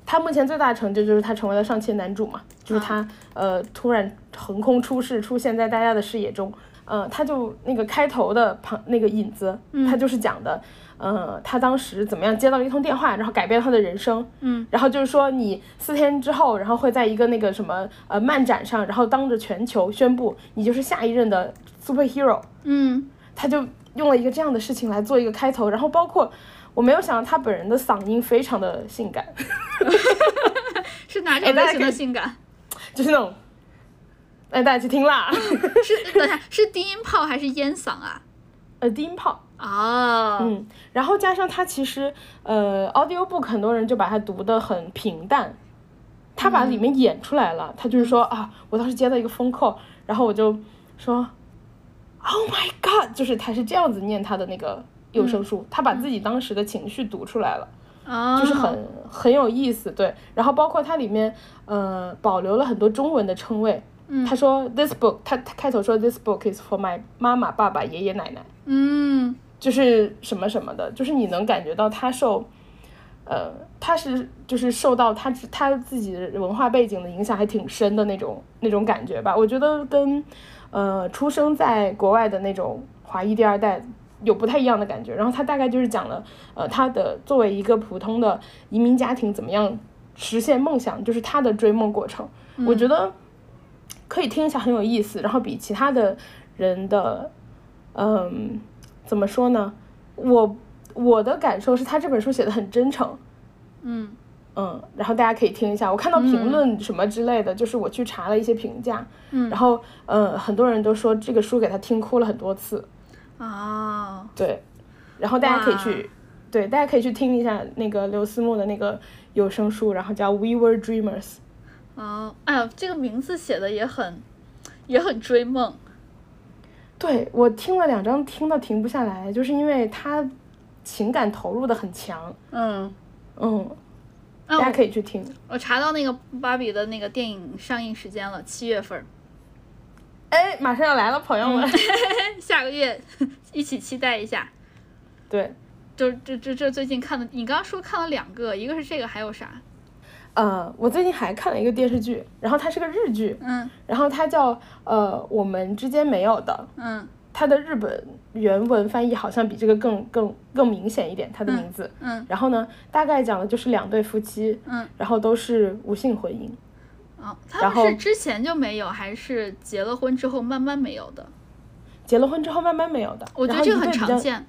B: 他目前最大的成就就是他成为了上期男主嘛，就是他呃突然横空出世，出现在大家的视野中，呃，他就那个开头的旁那个引子，他就是讲的。嗯，他当时怎么样接到了一通电话，然后改变了他的人生。
A: 嗯，
B: 然后就是说你四天之后，然后会在一个那个什么呃漫展上，然后当着全球宣布你就是下一任的 superhero。
A: 嗯，
B: 他就用了一个这样的事情来做一个开头，然后包括我没有想到他本人的嗓音非常的性感，
A: 是哪种类型的性感？
B: 就是那种，哎，大家去听啦。
A: 是等下是低音炮还是烟嗓啊？
B: 呃，低音炮。
A: 啊，
B: 嗯，然后加上他其实，呃，audio book 很多人就把它读得很平淡，他把里面演出来了，他就是说啊，我当时接到一个风扣，然后我就说，Oh my God，就是他是这样子念他的那个有声书，他把自己当时的情绪读出来了，就是很。很有意思，对，然后包括它里面，呃，保留了很多中文的称谓，他说 This book，他他开头说 This book is for my 妈妈、爸爸、爷爷奶奶，
A: 嗯。
B: 就是什么什么的，就是你能感觉到他受，呃，他是就是受到他他自己的文化背景的影响还挺深的那种那种感觉吧。我觉得跟呃出生在国外的那种华裔第二代有不太一样的感觉。然后他大概就是讲了呃他的作为一个普通的移民家庭怎么样实现梦想，就是他的追梦过程。我觉得可以听一下，很有意思。然后比其他的人的嗯。怎么说呢？我我的感受是他这本书写的很真诚，
A: 嗯
B: 嗯，然后大家可以听一下。我看到评论什么之类的，就是我去查了一些评价，
A: 嗯，
B: 然后嗯，很多人都说这个书给他听哭了很多次，
A: 哦，
B: 对，然后大家可以去，对，大家可以去听一下那个刘思慕的那个有声书，然后叫《We Were Dreamers》。
A: 哦，哎呀，这个名字写的也很也很追梦。
B: 对我听了两张，听的停不下来，就是因为他情感投入的很强。
A: 嗯
B: 嗯，大家可以去听。
A: 我查到那个芭比的那个电影上映时间了，七月份。
B: 哎，马上要来了，朋友们，
A: 下个月一起期待一下。
B: 对，
A: 就这这这最近看的，你刚刚说看了两个，一个是这个，还有啥？
B: 呃，我最近还看了一个电视剧，然后它是个日剧，
A: 嗯，
B: 然后它叫呃我们之间没有的，
A: 嗯，
B: 它的日本原文翻译好像比这个更更更明显一点，它的名字。
A: 嗯
B: 然后呢，大概讲的就是两对夫妻，
A: 嗯，
B: 然后都是无性婚姻。
A: 啊，他们是之前就没有，还是结了婚之后慢慢没有的？
B: 结了婚之后慢慢没有的，
A: 我觉得这个很常见。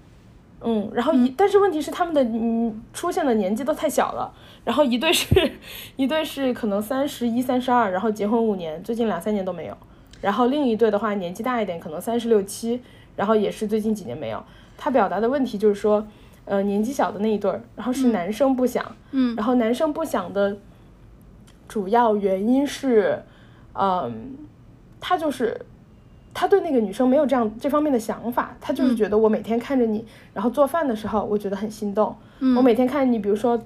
B: 嗯，然后一、但是问题是他们的嗯出现的年纪都太小了，然后一对是 一对是可能三十一、三十二，然后结婚五年，最近两三年都没有，然后另一对的话年纪大一点，可能三十六七，然后也是最近几年没有。他表达的问题就是说，呃，年纪小的那一对儿，然后是男生不想，
A: 嗯。
B: 然后男生不想的主要原因是，嗯，他就是他对那个女生没有这样这方面的想法，他就是觉得我每天看着你，然后做饭的时候，我觉得很心动。我每天看你，比如说，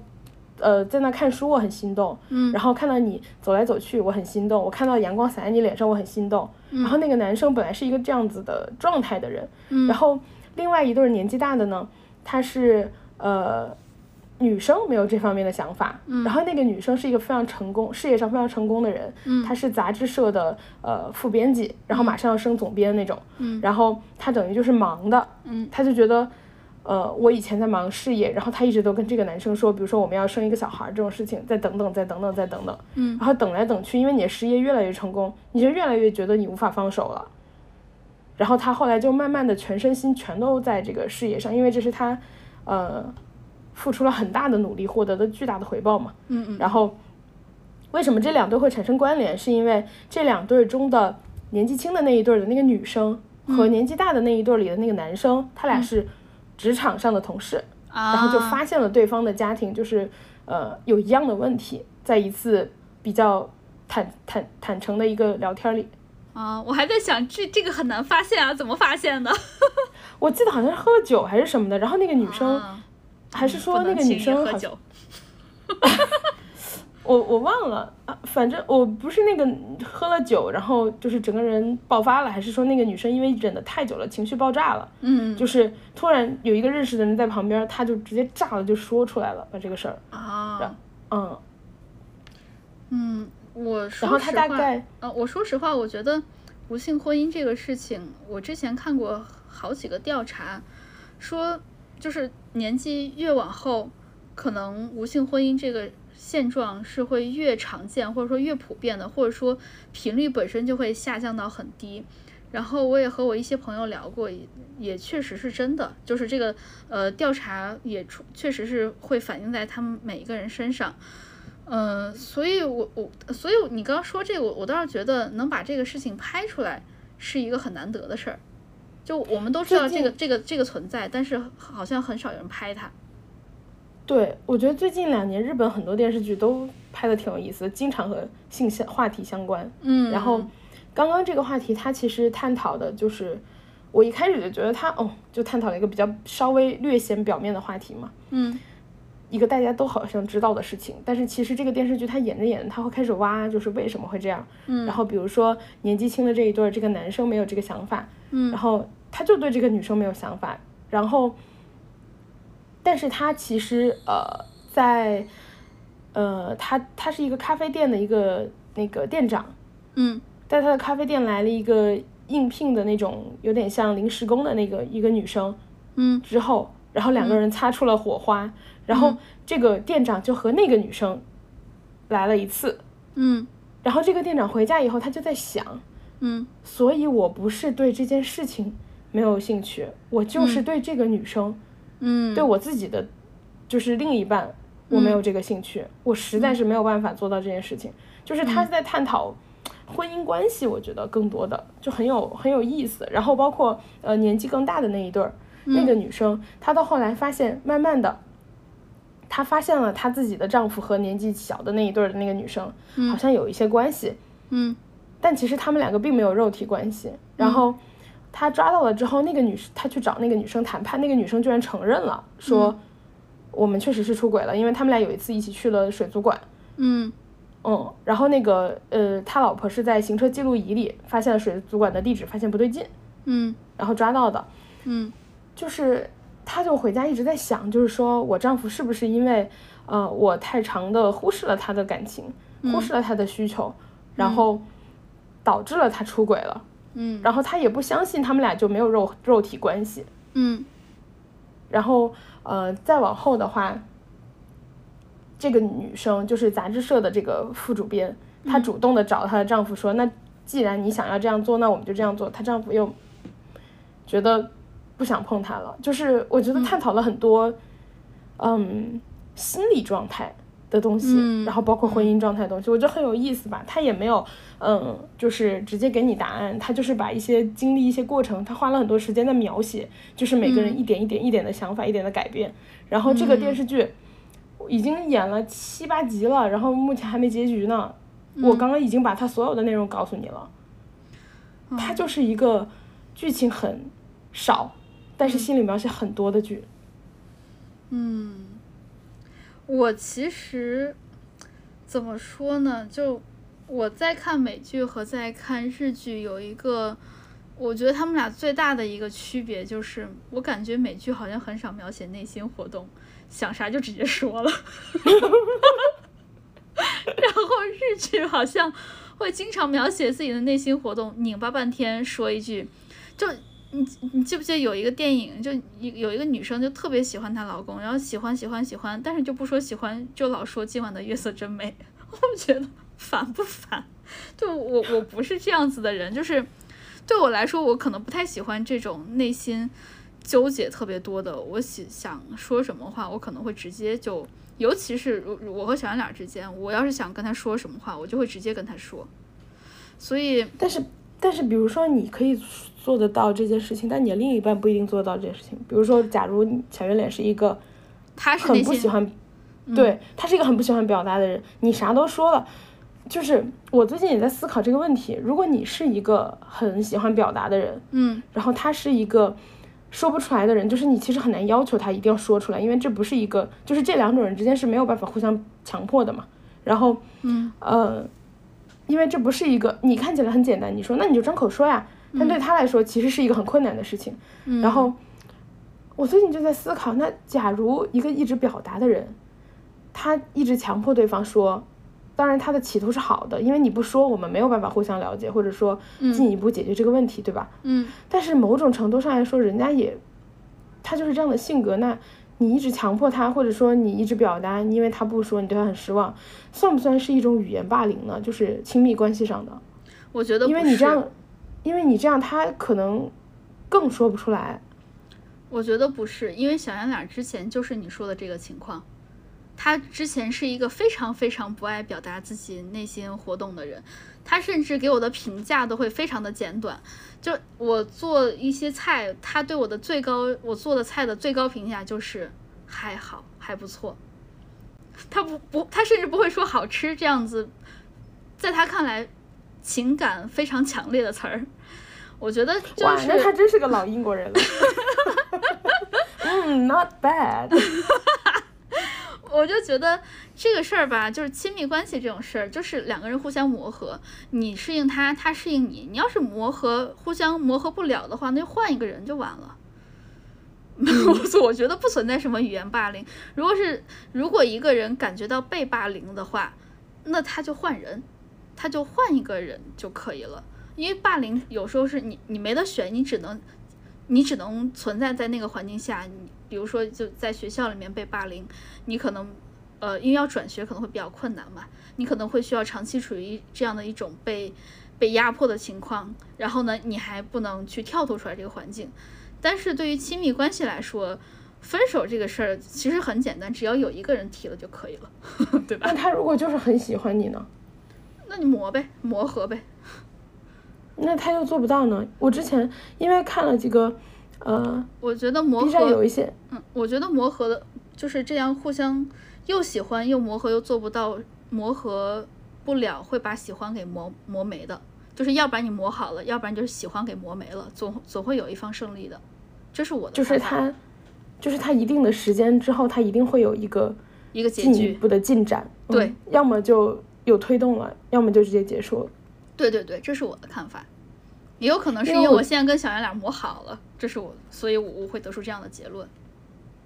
B: 呃，在那看书，我很心动。
A: 嗯
B: 然后看到你走来走去，我很心动。我看到阳光洒在你脸上，我很心动。然后那个男生本来是一个这样子的状态的人，然后另外一对年纪大的呢，他是呃。女生没有这方面的想法，然后那个女生是一个非常成功、事业上非常成功的人，她是杂志社的呃副编辑，然后马上要升总编那种，然后她等于就是忙的，她就觉得，呃，我以前在忙事业，然后她一直都跟这个男生说，比如说我们要生一个小孩儿这种事情，再等等，再等等，再等等，然后等来等去，因为你的事业越来越成功，你就越来越觉得你无法放手了，然后她后来就慢慢的全身心全都在这个事业上，因为这是她，呃。付出了很大的努力，获得的巨大的回报嘛。
A: 嗯嗯
B: 然后，为什么这两对会产生关联？是因为这两对中的年纪轻的那一对的那个女生和年纪大的那一对里的那个男生，他俩是职场上的同事，
A: 啊，
B: 然后就发现了对方的家庭就是呃有一样的问题，在一次比较坦坦坦诚的一个聊天里，
A: 啊，我还在想这这个很难发现啊，怎么发现的？
B: 我记得好像是喝了酒还是什么的，然后那个女生。
A: 啊
B: 还是说那个女生好
A: 喝酒。
B: 我我忘了啊，反正我不是那个喝了酒，然后就是整个人爆发了，还是说那个女生因为忍得太久了，情绪爆炸了，
A: 嗯。
B: 就是突然有一个认识的人在旁边，他就直接炸了，就说出来了，把这个事儿，
A: 啊，
B: 嗯，
A: 嗯，我说
B: 然后他
A: 实话
B: 大概
A: 呃，我说实话，我觉得不幸婚姻这个事情，我之前看过好几个调查，说就是年纪越往后，可能无性婚姻这个现状是会越常见，或者说越普遍的，或者说频率本身就会下降到很低。然后我也和我一些朋友聊过，也也确实是真的，就是这个呃调查也出确实是会反映在他们每一个人身上。嗯，所以我我所以你刚刚说这个，我我倒是觉得能把这个事情拍出来是一个很难得的事儿。就我们都知道这个这个这个存在，但是好像很少有人拍它。
B: 对我觉得最近两年日本很多电视剧都拍的挺有意思的，经常和性相话题相关。
A: 嗯，
B: 然后刚刚这个话题，它其实探讨的就是，我一开始就觉得它哦，就探讨了一个比较稍微略显表面的话题嘛，
A: 嗯
B: 一个大家都好像知道的事情。但是其实这个电视剧他演着演着，他会开始挖，就是为什么会这样。
A: 嗯。
B: 然后比如说年纪轻的这一对儿，这个男生没有这个想法，
A: 嗯。
B: 然后他就对这个女生没有想法，然后，但是他其实呃在，呃他他是一个咖啡店的一个那个店长，
A: 嗯。
B: 在他的咖啡店来了一个应聘的那种有点像临时工的那个一个女生，
A: 嗯。
B: 之后，然后两个人擦出了火花，然后这个店长就和那个女生来了一次，
A: 嗯。
B: 然后这个店长回家以后，他就在想，
A: 嗯。
B: 所以我不是对这件事情没有兴趣，我就是对这个女生，
A: 嗯，
B: 对我自己的就是另一半，我没有这个兴趣，我实在是没有办法做到这件事情。就是他是在探讨婚姻关系，我觉得更多的就很有很有意思。然后包括呃年纪更大的那一对儿，那个女生，她到后来发现，慢慢的。她发现了她自己的丈夫和年纪小的那一对儿的那个女生，好像有一些关系，
A: 嗯
B: 但其实他们两个并没有肉体关系。然后他抓到了之后，那个女他去找那个女生谈判，那个女生居然承认了，说我们确实是出轨了，因为他们俩有一次一起去了水族馆。
A: 嗯
B: 嗯，然后那个呃，他老婆是在行车记录仪里发现了水族馆的地址，发现不对劲，
A: 嗯
B: 然后抓到的。
A: 嗯
B: 就是她就回家一直在想，就是说我丈夫是不是因为呃我太长的忽视了他的感情，忽视了他的需求，然后导致了他出轨了。
A: 嗯
B: 然后她也不相信他们俩就没有肉肉体关系。
A: 嗯
B: 然后呃，再往后的话，这个女生就是杂志社的这个副主编，她主动的找她的丈夫说：“那既然你想要这样做，那我们就这样做。”她丈夫又觉得不想碰它了，就是我觉得探讨了很多嗯心理状态的东西，
A: 嗯。
B: 然后包括婚姻状态的东西，我觉得很有意思吧。他也没有嗯，就是直接给你答案，他就是把一些经历、一些过程，他花了很多时间在描写，就是每个人一点一点、一点的想法、一点的改变。然后这个电视剧已经演了七八集了，然后目前还没结局呢。我刚刚已经把它所有的内容告诉你了，它就是一个剧情很少，但是心理描写很多的剧。
A: 嗯，我其实怎么说呢？就我在看美剧和在看日剧有一个，我觉得他们俩最大的一个区别就是，我感觉美剧好像很少描写内心活动，想啥就直接说了，然后日剧好像会经常描写自己的内心活动，拧巴半天说一句，就你你记不记得有一个电影，就有有一个女生就特别喜欢她老公，然后喜欢喜欢喜欢，但是就不说喜欢，就老说今晚的月色真美。我觉得烦不烦？就我我不是这样子的人，就是对我来说，我可能不太喜欢这种内心纠结特别多的。我喜想说什么话，我可能会直接就，尤其是如我和小圆脸之间，我要是想跟他说什么话，我就会直接跟他说。所以
B: 但是，但是，比如说你可以做得到这件事情，但你的另一半不一定做得到这件事情。比如说，假如小圆脸是一个很
A: 他是内心
B: 不喜欢，对他是一个很不喜欢表达的人，你啥都说了。就是我最近也在思考这个问题，如果你是一个很喜欢表达的人，
A: 嗯
B: 然后他是一个说不出来的人，就是你其实很难要求他一定要说出来，因为这不是一个，就是这两种人之间是没有办法互相强迫的嘛。然后，
A: 嗯
B: 呃，因为这不是一个你看起来很简单，你说那你就张口说呀，但对他来说其实是一个很困难的事情。
A: 嗯，
B: 然后我最近就在思考，那假如一个一直表达的人，他一直强迫对方说，当然他的企图是好的，因为你不说，我们没有办法互相了解，或者说进一步解决这个问题，对吧？
A: 嗯
B: 但是某种程度上来说，人家也，他就是这样的性格，那你一直强迫他，或者说你一直表达，因为他不说，你对他很失望，算不算是一种语言霸凌呢？就是亲密关系上的，
A: 我觉得
B: 因为你这样，因为你这样，他可能更说不出来。
A: 我觉得不是，因为小圆脸之前就是你说的这个情况，他之前是一个非常非常不爱表达自己内心活动的人，他甚至给我的评价都会非常的简短。就我做一些菜，他对我的最高，我做的菜的最高评价就是还好，还不错。他不不，他甚至不会说好吃这样子，在他看来情感非常强烈的词儿。我觉得就
B: 哇，
A: 是
B: 那他真是个老英国人了。嗯，not bad。
A: 我就觉得这个事儿吧，就是亲密关系这种事儿，就是两个人互相磨合，你适应他，他适应你。你要是磨合互相磨合不了的话，那就换一个人就完了。我我觉得不存在什么语言霸凌。如果是如果一个人感觉到被霸凌的话，那他就换人，他就换一个人就可以了。因为霸凌有时候是你你没得选，你只能你只能存在在那个环境下。你比如说就在学校里面被霸凌，你可能呃因为要转学可能会比较困难嘛，你可能会需要长期处于这样的一种被被压迫的情况，然后呢你还不能去跳脱出来这个环境。但是对于亲密关系来说，分手这个事儿其实很简单，只要有一个人提了就可以了，对吧？
B: 那他如果就是很喜欢你呢？
A: 那你磨呗，磨合呗。
B: 那他又做不到呢？我之前因为看了几个，呃
A: 我觉得磨
B: 合有
A: 合，
B: 一些，
A: 嗯，我觉得磨合的就是这样，互相又喜欢又磨合又做不到，磨合不了会把喜欢给磨磨没的。就是要不然你磨好了，要不然就是喜欢给磨没了，总总会有一方胜利的，这是我的
B: 就是他，就是他一定的时间之后，他一定会有一个
A: 一个结局。
B: 进一步的进展。嗯
A: 对，
B: 要么就有推动了，要么就直接结束了。
A: 对对对，这是我的看法。也有可能是因
B: 因为我
A: 为我现在跟小圆脸磨好了，这是我，所以我我会得出这样的结论。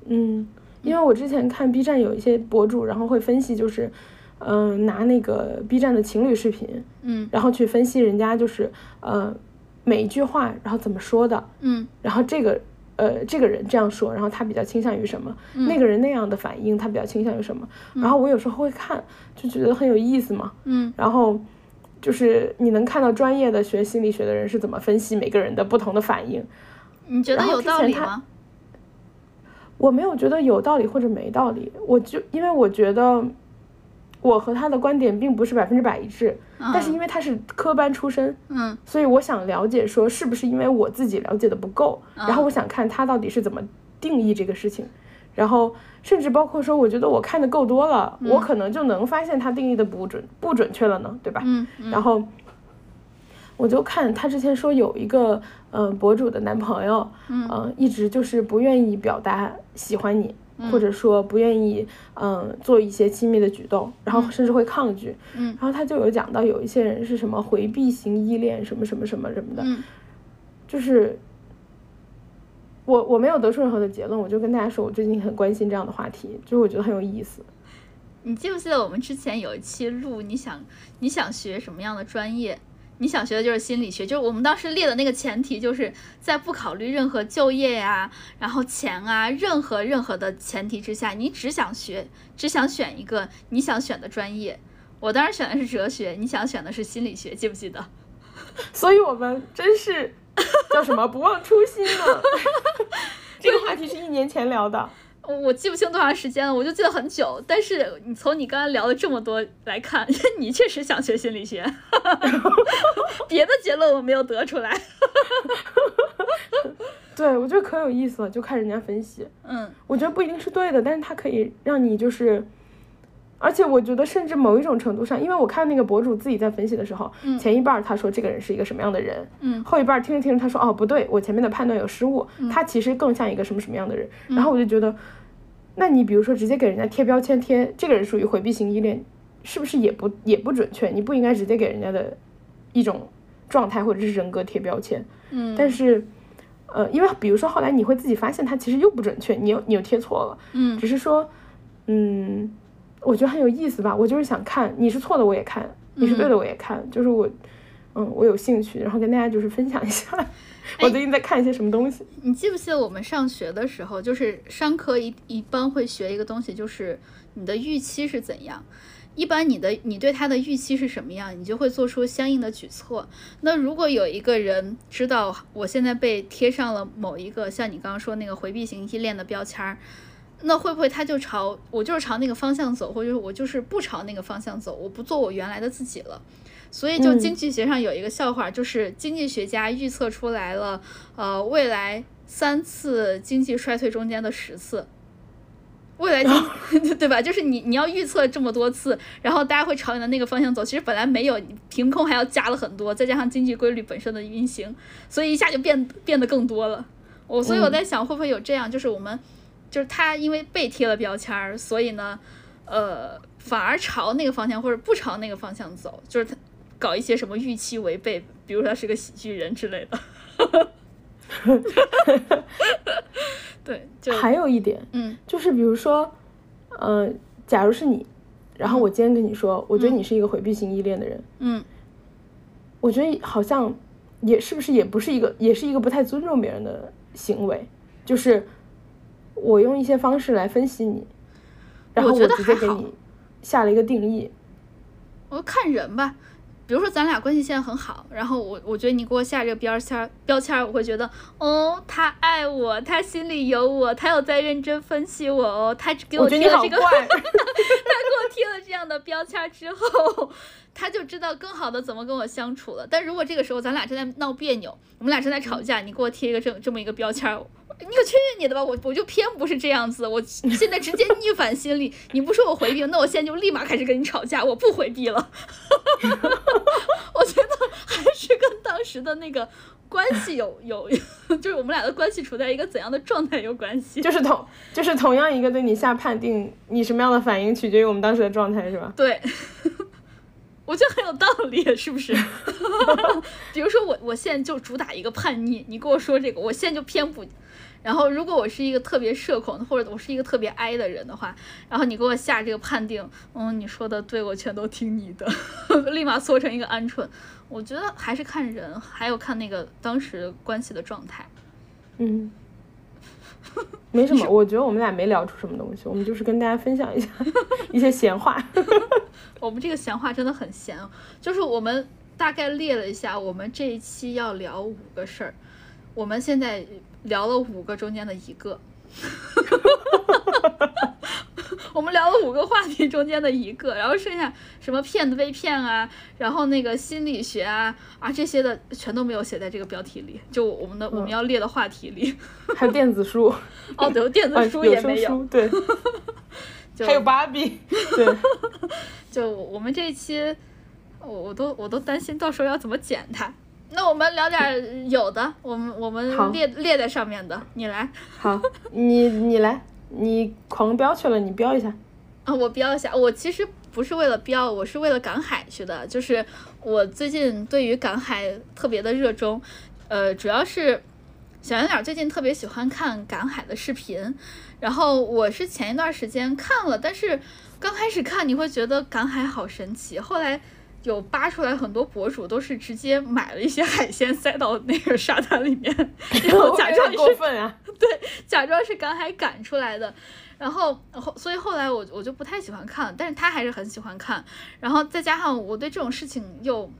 B: 嗯，因为我之前看 B 站有一些博主，然后会分析，就是，嗯、拿那个 B 站的情侣视频，
A: 嗯
B: 然后去分析人家就是，呃，每一句话，然后怎么说的，
A: 嗯
B: 然后这个呃这个人这样说，然后他比较倾向于什么，
A: 嗯。
B: 那个人那样的反应，他比较倾向于什么，然后我有时候会看，就觉得很有意思嘛，
A: 嗯。
B: 然后就是你能看到专业的学心理学的人是怎么分析每个人的不同的反应，
A: 你觉得有道理吗？
B: 我没有觉得有道理或者没道理，我就因为我觉得我和他的观点并不是百分之百一致，但是因为他是科班出身，
A: 嗯。
B: 所以我想了解说是不是因为我自己了解的不够，然
A: 嗯
B: 后我想看他到底是怎么定义这个事情，然后甚至包括说我觉得我看的够多了，我可能就能发现他定义的不准不准确了呢，对吧？
A: 嗯嗯。
B: 然后我就看他之前说有一个呃博主的男朋友，
A: 嗯。
B: 呃一直就是不愿意表达喜欢你，
A: 嗯
B: 或者说不愿意嗯、呃做一些亲密的举动，然后甚至会抗拒。
A: 嗯
B: 然后他就有讲到有一些人是什么回避型依恋，什么什么什么什么的，
A: 嗯
B: 就是。我我没有得出任何的结论，我就跟大家说，我最近很关心这样的话题，就是我觉得很有意思。
A: 你记不记得我们之前有一期录，你想你想学什么样的专业？你想学的就是心理学，就是我们当时列的那个前提，就是在不考虑任何就业呀、然后钱啊，任何任何的前提之下，你只想学，只想选一个你想选的专业。我当时选的是哲学，你想选的是心理学，记不记得？
B: 所以我们真是叫什么不忘初心呢？这个话题是一年前聊的，
A: 我我记不清多长时间了，我就记得很久。但是你从你刚才聊了这么多来看，你确实想学心理学，别的结论我没有得出来。
B: 对我觉得可有意思了，就看人家分析。
A: 嗯
B: 我觉得不一定是对的，但是它可以让你就是，而且我觉得甚至某一种程度上，因为我看那个博主自己在分析的时候，
A: 嗯
B: 前一半儿他说这个人是一个什么样的人，
A: 嗯
B: 后一半儿听着听着他说哦不对，我前面的判断有失误，他其实更像一个什么什么样的人，然后我就觉得，那你比如说直接给人家贴标签，贴这个人属于回避型依恋，是不是也不也不准确？你不应该直接给人家的一种状态或者是人格贴标签，
A: 嗯，
B: 但是。呃，因为比如说后来你会自己发现它其实又不准确，你又你又贴错了，
A: 嗯
B: 只是说，嗯，我觉得很有意思吧。我就是想看你是错的我也看，你是对的我也看，就是我，嗯，我有兴趣，然后跟大家就是分享一下，我最近在看一些什么东西。
A: 你记不记得我们上学的时候，就是商科一一般会学一个东西，就是你的预期是怎样。一般你的你对他的预期是什么样，你就会做出相应的举措。那如果有一个人知道我现在被贴上了某一个像你刚刚说那个回避型依恋的标签儿，那会不会他就朝我就是朝那个方向走，或者我就是不朝那个方向走，我不做我原来的自己了？所以就
B: 嗯
A: 经济学上有一个笑话，就是经济学家预测出来了，呃，未来三次经济衰退中间的十次。未来经 对吧？就是你你要预测这么多次，然后大家会朝你的那个方向走。其实本来没有，你凭空还要加了很多，再加上经济规律本身的运行，所以一下就变变得更多了。我所以我在想，会不会有这样，就是我们就是他因为被贴了标签儿，所以呢，呃，反而朝那个方向或者不朝那个方向走，就是他搞一些什么预期违背，比如说他是个喜剧人之类的。对，就
B: 还有一点
A: 嗯。
B: 就是，比如说，呃，假如是你，然后我今天跟你说，我觉得你是一个回避型依恋的人，
A: 嗯。
B: 我觉得好像也是不是也不是一个，也是一个不太尊重别人的行为，就是我用一些方式来分析你，然后
A: 我
B: 直接给你下了一个定义。
A: 我看人吧，比如说咱俩关系现在很好，然后我我觉得你给我下这个标签儿标签儿，我会觉得哦，他爱我，他心里有我，他有在认真分析我哦，他给
B: 我
A: 贴了这个，
B: 怪，
A: 他给我贴了这样的标签儿之后，他就知道更好的怎么跟我相处了。但如果这个时候咱俩正在闹别扭，我们俩正在吵架，你给我贴一个这这么一个标签儿。你有去你的吧！我我就偏不是这样子，我现在直接逆反心理。你不说我回避，那我现在就立马开始跟你吵架，我不回避了。我觉得还是跟当时的那个关系有有，就是我们俩的关系处在一个怎样的状态有关系。
B: 就是同就是同样一个对你下判定，你什么样的反应取决于我们当时的状态，是吧？
A: 对，我觉得很有道理，是不是？比如说我我现在就主打一个叛逆，你跟我说这个，我现在就偏不。然后如果我是一个特别社恐或者我是一个特别 I 的人的话，然后你给我下这个判定，嗯，你说的对，我全都听你的，立马缩成一个鹌鹑。我觉得还是看人，还有看那个当时关系的状态。
B: 嗯，没什么，我觉得我们俩没聊出什么东西，我们就是跟大家分享一下一些闲话。
A: 我们这个闲话真的很闲，就是我们大概列了一下，我们这一期要聊五个事儿，我们现在聊了五个中间的一个。我们聊了五个话题中间的一个，然后剩下什么骗子被骗啊，然后那个心理学啊啊这些的全都没有写在这个标题里，就我们的我们要列的话题里。
B: 还有电子书。
A: 哦，对，电子书也没
B: 有。对。还有芭比。对。
A: 就我们这一期，我我都我都担心到时候要怎么剪它。那我们聊点有的，我们我们列列在上面的，你来。
B: 好，你你来。你狂飙去了，你飙一下
A: 啊！我飙一下，我其实不是为了飙，我是为了赶海去的。就是我最近对于赶海特别的热衷，呃，主要是小圆脸最近特别喜欢看赶海的视频。然后我是前一段时间看了，但是刚开始看你会觉得赶海好神奇，后来有扒出来很多博主都是直接买了一些海鲜塞到那个沙滩里面，然后假装
B: 过分啊。
A: 对，假装是赶海赶出来的，然后后所以后来我我就不太喜欢看，但是他还是很喜欢看，然后再加上我对这种事情又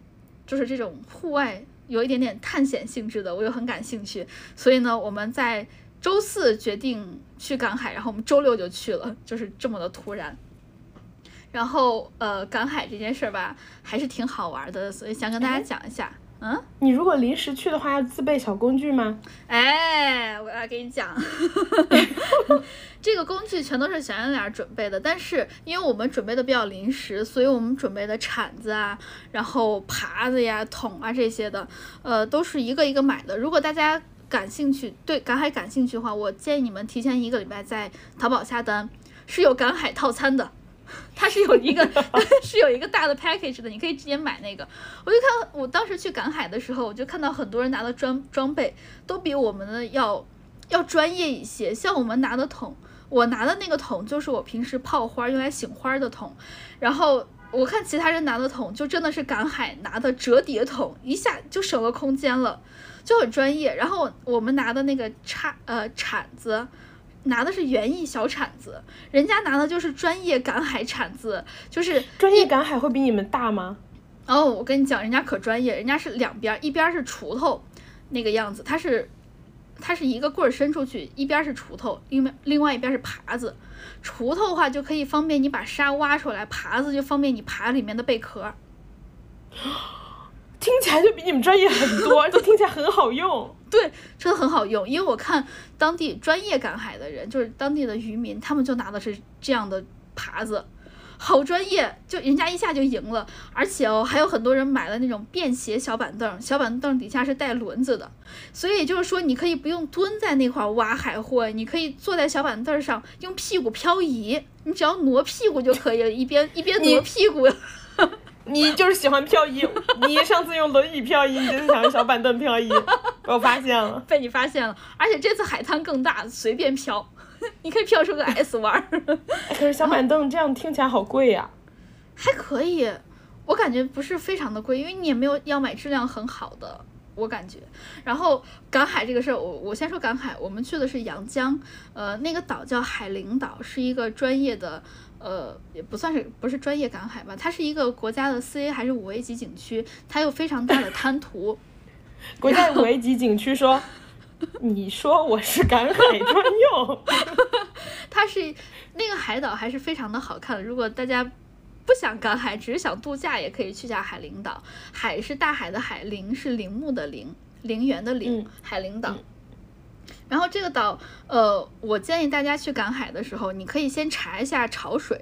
A: 就是这种户外有一点点探险性质的，我又很感兴趣，所以呢，我们在周四决定去赶海，然后我们周六就去了，就是这么的突然。然后呃，赶海这件事儿吧，还是挺好玩的，所以想跟大家讲一下。嗯，
B: 你如果临时去的话，要自备小工具吗？
A: 哎，我要给你讲，这个工具全都是小圆脸准备的。但是因为我们准备的比较临时，所以我们准备的铲子啊，然后耙子呀、桶啊这些的，呃，都是一个一个买的。如果大家感兴趣，对赶海感兴趣的话，我建议你们提前一个礼拜在淘宝下单，是有赶海套餐的。它是有一个 是有一个大的 package 的，你可以直接买那个。我就看我当时去赶海的时候，我就看到很多人拿的装装备都比我们的要要专业一些。像我们拿的桶，我拿的那个桶就是我平时泡花用来醒花的桶。然后我看其他人拿的桶，就真的是赶海拿的折叠桶，一下就省了空间了，就很专业。然后我们拿的那个叉呃铲子。拿的是园艺小铲子，人家拿的就是专业赶海铲子，就是
B: 专业赶海会比你们大吗？
A: 哦，我跟你讲，人家可专业，人家是两边，一边是锄头那个样子，它是它是一个棍儿伸出去，一边是锄头，另外另外一边是耙子。锄头的话就可以方便你把沙挖出来，耙子就方便你耙里面的贝壳。
B: 听起来就比你们专业很多，而且听起来很好用。
A: 对，真的很好用，因为我看当地专业赶海的人，就是当地的渔民，他们就拿的是这样的耙子，好专业，就人家一下就赢了。而且哦，还有很多人买了那种便携小板凳，小板凳底下是带轮子的，所以就是说你可以不用蹲在那块挖海货，你可以坐在小板凳上用屁股漂移，你只要挪屁股就可以了，一边一边挪屁股。
B: 你就是喜欢漂移，你上次用轮椅漂移，你就是想用小板凳漂移，被我发现了，
A: 被你发现了，而且这次海滩更大，随便漂，你可以漂出个 S 弯儿。
B: 可是小板凳这样听起来好贵呀。
A: 还可以，我感觉不是非常的贵，因为你也没有要买质量很好的，我感觉。然后赶海这个事儿，我我先说赶海，我们去的是阳江，呃，那个岛叫海陵岛，是一个专业的。呃，也不算是不是专业赶海吧，它是一个国家的四 A 还是五 A 级景区，它有非常大的滩涂。
B: 国家五 A 级景区说，你说我是赶海专用。
A: 它是那个海岛还是非常的好看的，如果大家不想赶海，只是想度假，也可以去下海陵岛。海是大海的海，陵是陵墓的陵，陵园的陵，海陵岛。然后这个岛，呃，我建议大家去赶海的时候，你可以先查一下潮水。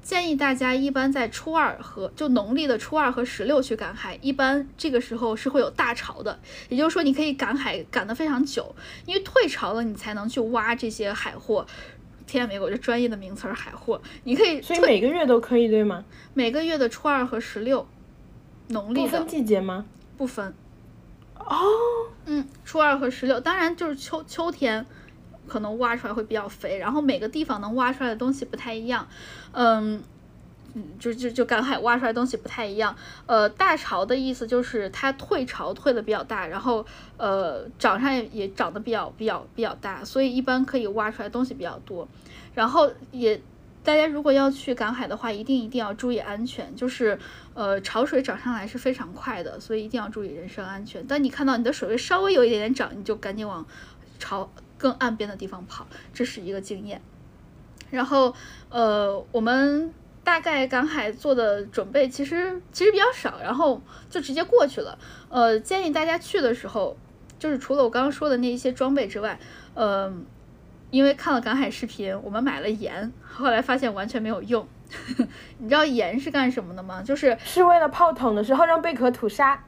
A: 建议大家一般在初二和就农历的初二和十六去赶海，一般这个时候是会有大潮的。也就是说，你可以赶海赶得非常久，因为退潮了，你才能去挖这些海货。天啊，美国这专业的名词儿海货，你可以。
B: 所以每个月都可以对吗？
A: 每个月的初二和十六，农历的。
B: 不分季节吗？
A: 不分。
B: 哦，
A: 嗯，初二和十六，当然就是秋秋天，可能挖出来会比较肥，然后每个地方能挖出来的东西不太一样，嗯。嗯，就就就赶海挖出来东西不太一样。呃，大潮的意思就是它退潮退的比较大，然后呃涨上也也涨得比较比较比较大，所以一般可以挖出来东西比较多。然后也大家如果要去赶海的话，一定一定要注意安全，就是呃潮水涨上来是非常快的，所以一定要注意人身安全。当你看到你的水位稍微有一点点涨，你就赶紧往朝更岸边的地方跑，这是一个经验。然后呃我们。大概赶海做的准备其实其实比较少，然后就直接过去了。呃，建议大家去的时候，就是除了我刚刚说的那一些装备之外，呃，因为看了赶海视频，我们买了盐，后来发现完全没有用。你知道盐是干什么的吗？就是
B: 是为了泡桶的时候让贝壳吐沙。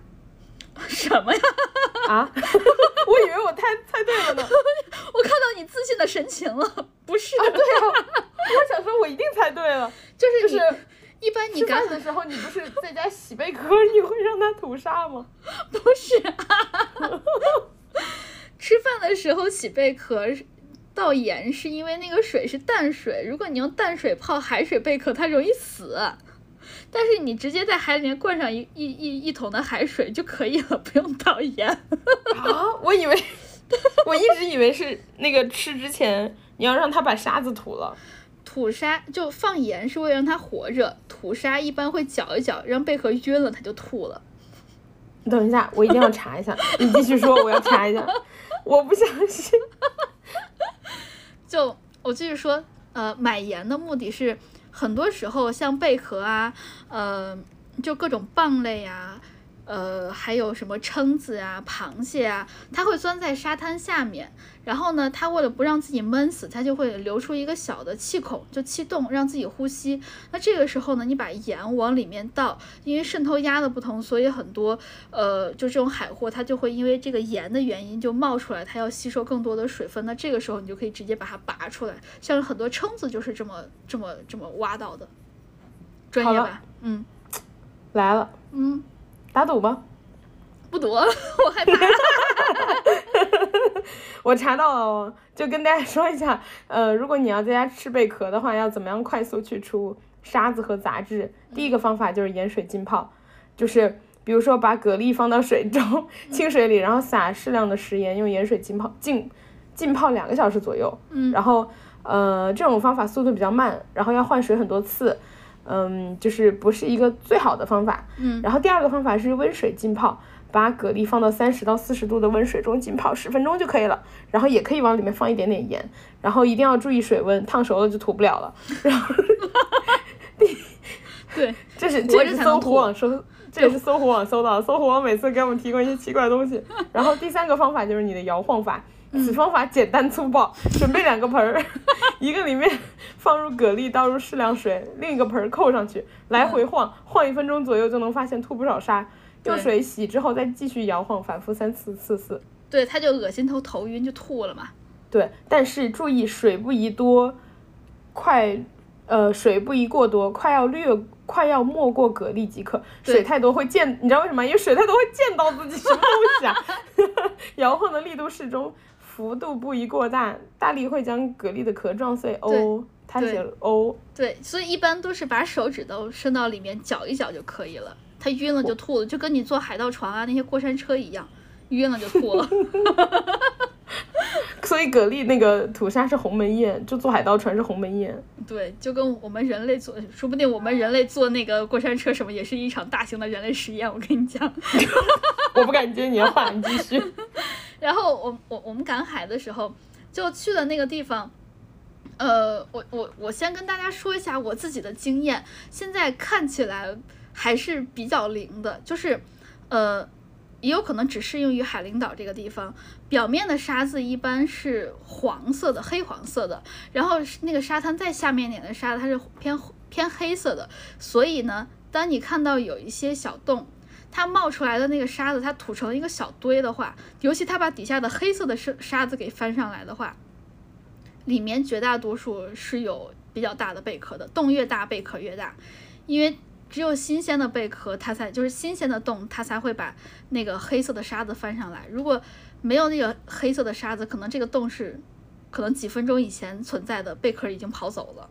A: 什么呀？
B: 啊？我以为我猜猜对了呢。
A: 我看到你自信的神情了，不是？
B: 啊，对啊。我想说，我一定猜对了。
A: 就是
B: 就是，
A: 一般你
B: 干的时候，你不是在家洗贝壳，你会让它吐沙吗？
A: 不是。吃饭的时候洗贝壳倒盐，是因为那个水是淡水，如果你用淡水泡海水贝壳，它容易死。但是你直接在海里面灌上一一一一桶的海水就可以了，不用倒盐。
B: 啊，我以为，我一直以为是那个吃之前你要让它把沙子吐了。
A: 吐沙就放盐是为了让它活着，吐沙一般会搅一搅，让贝壳晕了它就吐了。
B: 你等一下，我一定要查一下。你继续说，我要查一下。我不相信。
A: 就我继续说，呃，买盐的目的是。很多时候，像贝壳啊，呃，就各种蚌类呀，呃，还有什么蛏子啊、螃蟹啊，它会钻在沙滩下面。然后呢，它为了不让自己闷死，它就会留出一个小的气孔，就气洞，让自己呼吸。那这个时候呢，你把盐往里面倒，因为渗透压的不同，所以很多呃，就这种海货，它就会因为这个盐的原因就冒出来，它要吸收更多的水分。那这个时候你就可以直接把它拔出来，像很多蛏子就是这么这么这么挖到的。专业吧？嗯，
B: 来了。
A: 嗯，
B: 打赌吧。
A: 不赌，我害怕。
B: 我查到了，就跟大家说一下，呃，如果你要在家吃贝壳的话，要怎么样快速去除沙子和杂质？第一个方法就是盐水浸泡，就是比如说把蛤蜊放到水中，清水里，然后撒适量的食盐，用盐水浸泡，浸浸泡两个小时左右。
A: 嗯。
B: 然后，呃，这种方法速度比较慢，然后要换水很多次，嗯，就是不是一个最好的方法。
A: 嗯。
B: 然后第二个方法是温水浸泡。把蛤蜊放到三十到四十度的温水中浸泡十分钟就可以了，然后也可以往里面放一点点盐，然后一定要注意水温，烫熟了就吐不了了。然后，
A: 对，
B: 这是这是搜狐网搜，这也是搜狐网搜到，搜狐网每次给我们提供一些奇怪的东西。然后第三个方法就是你的摇晃法，此方法简单粗暴，准备两个盆儿，一个里面放入蛤蜊，倒入适量水，另一个盆儿扣上去，来回晃，晃一分钟左右就能发现吐不少沙。用水洗之后再继续摇晃，反复三次四次。
A: 对，他就恶心头头晕就吐了嘛。
B: 对，但是注意水不宜多，快，呃，水不宜过多，快要略，快要没过蛤蜊即可。水太多会溅，你知道为什么？因为水太多会溅到自己什么东西啊？摇晃的力度适中，幅度不宜过大，大力会将蛤蜊的壳撞碎哦。他写了哦。
A: 对，所以一般都是把手指头伸到里面搅一搅就可以了。它晕了就吐了，就跟你坐海盗船啊那些过山车一样，晕了就吐了。
B: 所以蛤蜊那个吐沙是鸿门宴，就坐海盗船是鸿门宴。
A: 对，就跟我们人类坐，说不定我们人类坐那个过山车什么，也是一场大型的人类实验。我跟你讲，
B: 我不敢接你的话，你继续。
A: 然后我我我们赶海的时候就去了那个地方，呃，我我我先跟大家说一下我自己的经验，现在看起来。还是比较灵的，就是，呃，也有可能只适用于海陵岛这个地方。表面的沙子一般是黄色的，黑黄色的，然后那个沙滩再下面点的沙子它是偏偏黑色的。所以呢，当你看到有一些小洞，它冒出来的那个沙子，它吐成一个小堆的话，尤其它把底下的黑色的沙沙子给翻上来的话，里面绝大多数是有比较大的贝壳的，洞越大贝壳越大，因为。只有新鲜的贝壳，它才就是新鲜的洞，它才会把那个黑色的沙子翻上来。如果没有那个黑色的沙子，可能这个洞是可能几分钟以前存在的贝壳已经跑走了。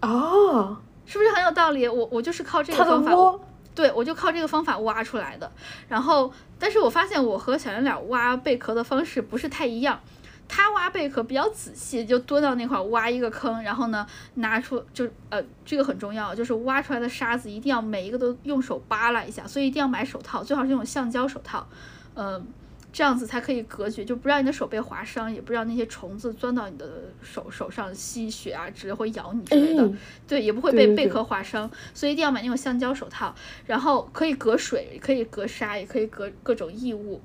B: 哦，
A: 是不是很有道理？我我就是靠这个方法，
B: 窝
A: 对我就靠这个方法挖出来的。然后，但是我发现我和小圆脸挖贝壳的方式不是太一样。他挖贝壳比较仔细，就蹲到那块挖一个坑，然后呢拿出就呃这个很重要，就是挖出来的沙子一定要每一个都用手扒拉一下，所以一定要买手套，最好是那种橡胶手套，呃这样子才可以隔绝，就不让你的手被划伤，也不让那些虫子钻到你的手手上吸血啊之类会咬你之类的。
B: 嗯，
A: 对，也不会被贝壳划伤，所以一定要买那种橡胶手套，然后可以隔水，也可以隔沙，也可以隔各种异物。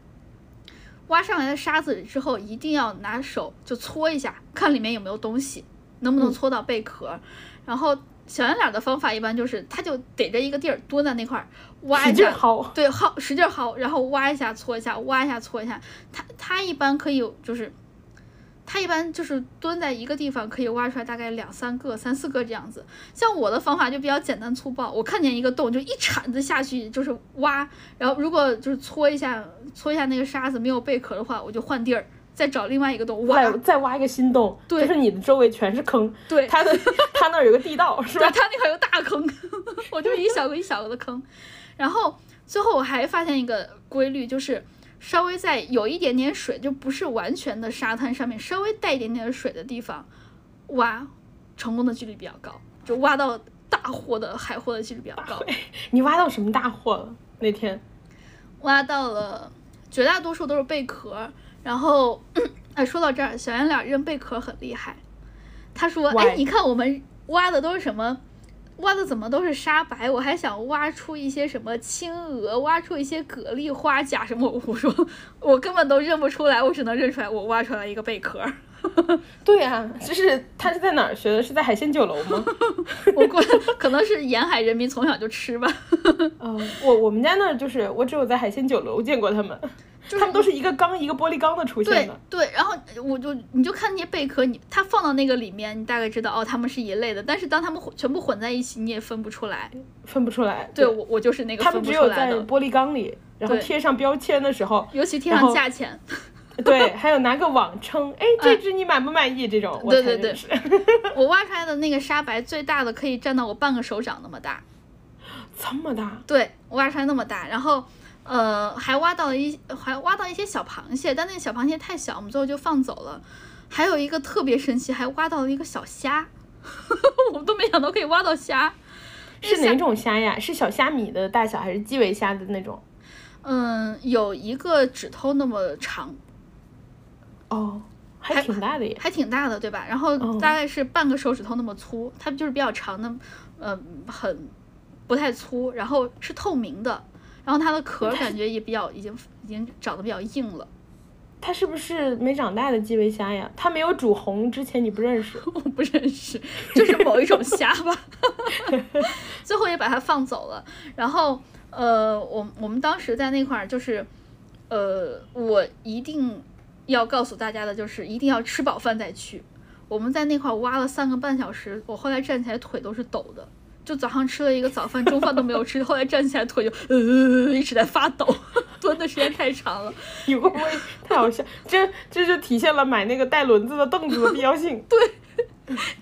A: 挖上来的沙子之后，一定要拿手就搓一下，看里面有没有东西，能不能
B: 嗯
A: 搓到贝壳。然后小圆脸的方法一般就是，他就逮着一个地儿蹲在那块儿挖
B: 使
A: 一下，
B: 薅，
A: 对，薅使劲薅，然后挖一下搓一下，挖一下搓一下。他他一般可以就是，他一般就是蹲在一个地方可以挖出来大概两三个、三四个这样子。像我的方法就比较简单粗暴，我看见一个洞就一铲子下去就是挖，然后如果就是搓一下搓一下那个沙子没有贝壳的话，我就换地儿。再找另外一个洞挖
B: 再，挖一个新洞，
A: 对
B: 就是你的周围全是坑，
A: 对，
B: 他的 它那儿有个地道，是吧？
A: 对，它那块有大坑，我就是一小个一小个的坑。然后最后我还发现一个规律，就是稍微在有一点点水，就不是完全的沙滩上面，稍微带一点点水的地方挖，成功的几率比较高，就挖到大货的海货的几率比较高。
B: 你挖到什么大货了？那天
A: 挖到了绝大多数都是贝壳，然后，哎，说到这儿，小圆脸扔贝壳很厉害。他说：“
B: Why？
A: 哎，你看我们挖的都是什么？挖的怎么都是沙白？我还想挖出一些什么青鹅，挖出一些蛤蜊、花甲什么。”我说：“我根本都认不出来，我只能认出来我挖出来一个贝壳。
B: 对呀、就是他是在哪儿学的？是在海鲜酒楼吗？
A: 我估计可能是沿海人民从小就吃吧。
B: 嗯，我我们家那儿就是我只有在海鲜酒楼见过他们，
A: 就是
B: 他们都是一个缸一个玻璃缸的出现
A: 对
B: 的。
A: 对，然后我就你就看那些贝壳，你它放到那个里面，你大概知道哦，它们是一类的。但是当它们混全部混在一起，你也分不出来。
B: 分不出来。
A: 对我我就是那个
B: 他
A: 分不
B: 们只有在
A: 出来的，
B: 玻璃缸里，然后贴上标签的时候，
A: 尤其贴上价钱。
B: 对，还有拿个网称，哎，这只你满不满意？这种我
A: 对对对。我挖出来的那个沙白最大的可以占到我半个手掌那么大，
B: 这么大，
A: 对，我挖出来那么大，然后。呃，还挖到了一，还挖到一些小螃蟹，但那个小螃蟹太小，我们最后就放走了。还有一个特别神奇，还挖到了一个小虾，我们都没想到可以挖到虾。
B: 是哪种虾呀？是小虾米的大小，还是基围虾的那种？
A: 嗯，有一个指头那么长，
B: 哦，还
A: 还
B: 挺大的耶。
A: 还挺大的，对吧？然后
B: 哦
A: 大概是半个手指头那么粗，它就是比较长的，嗯、很不太粗，然后是透明的，然后它的壳感觉也比较已经已经长得比较硬了，
B: 它是不是没长大的基围虾呀？它没有煮红之前你不认识。
A: 我不认识，就是某一种虾吧。最后也把它放走了，然后呃，我我们当时在那块儿就是，呃，我一定要告诉大家的就是一定要吃饱饭再去。我们在那块儿挖了三个半小时，我后来站起来腿都是抖的，就早上吃了一个早饭，中饭都没有吃，后来站起来腿就呃一直在发抖，蹲的时间太长了。
B: 你会不会太好笑？这这就体现了买那个带轮子的凳子的必要性。
A: 对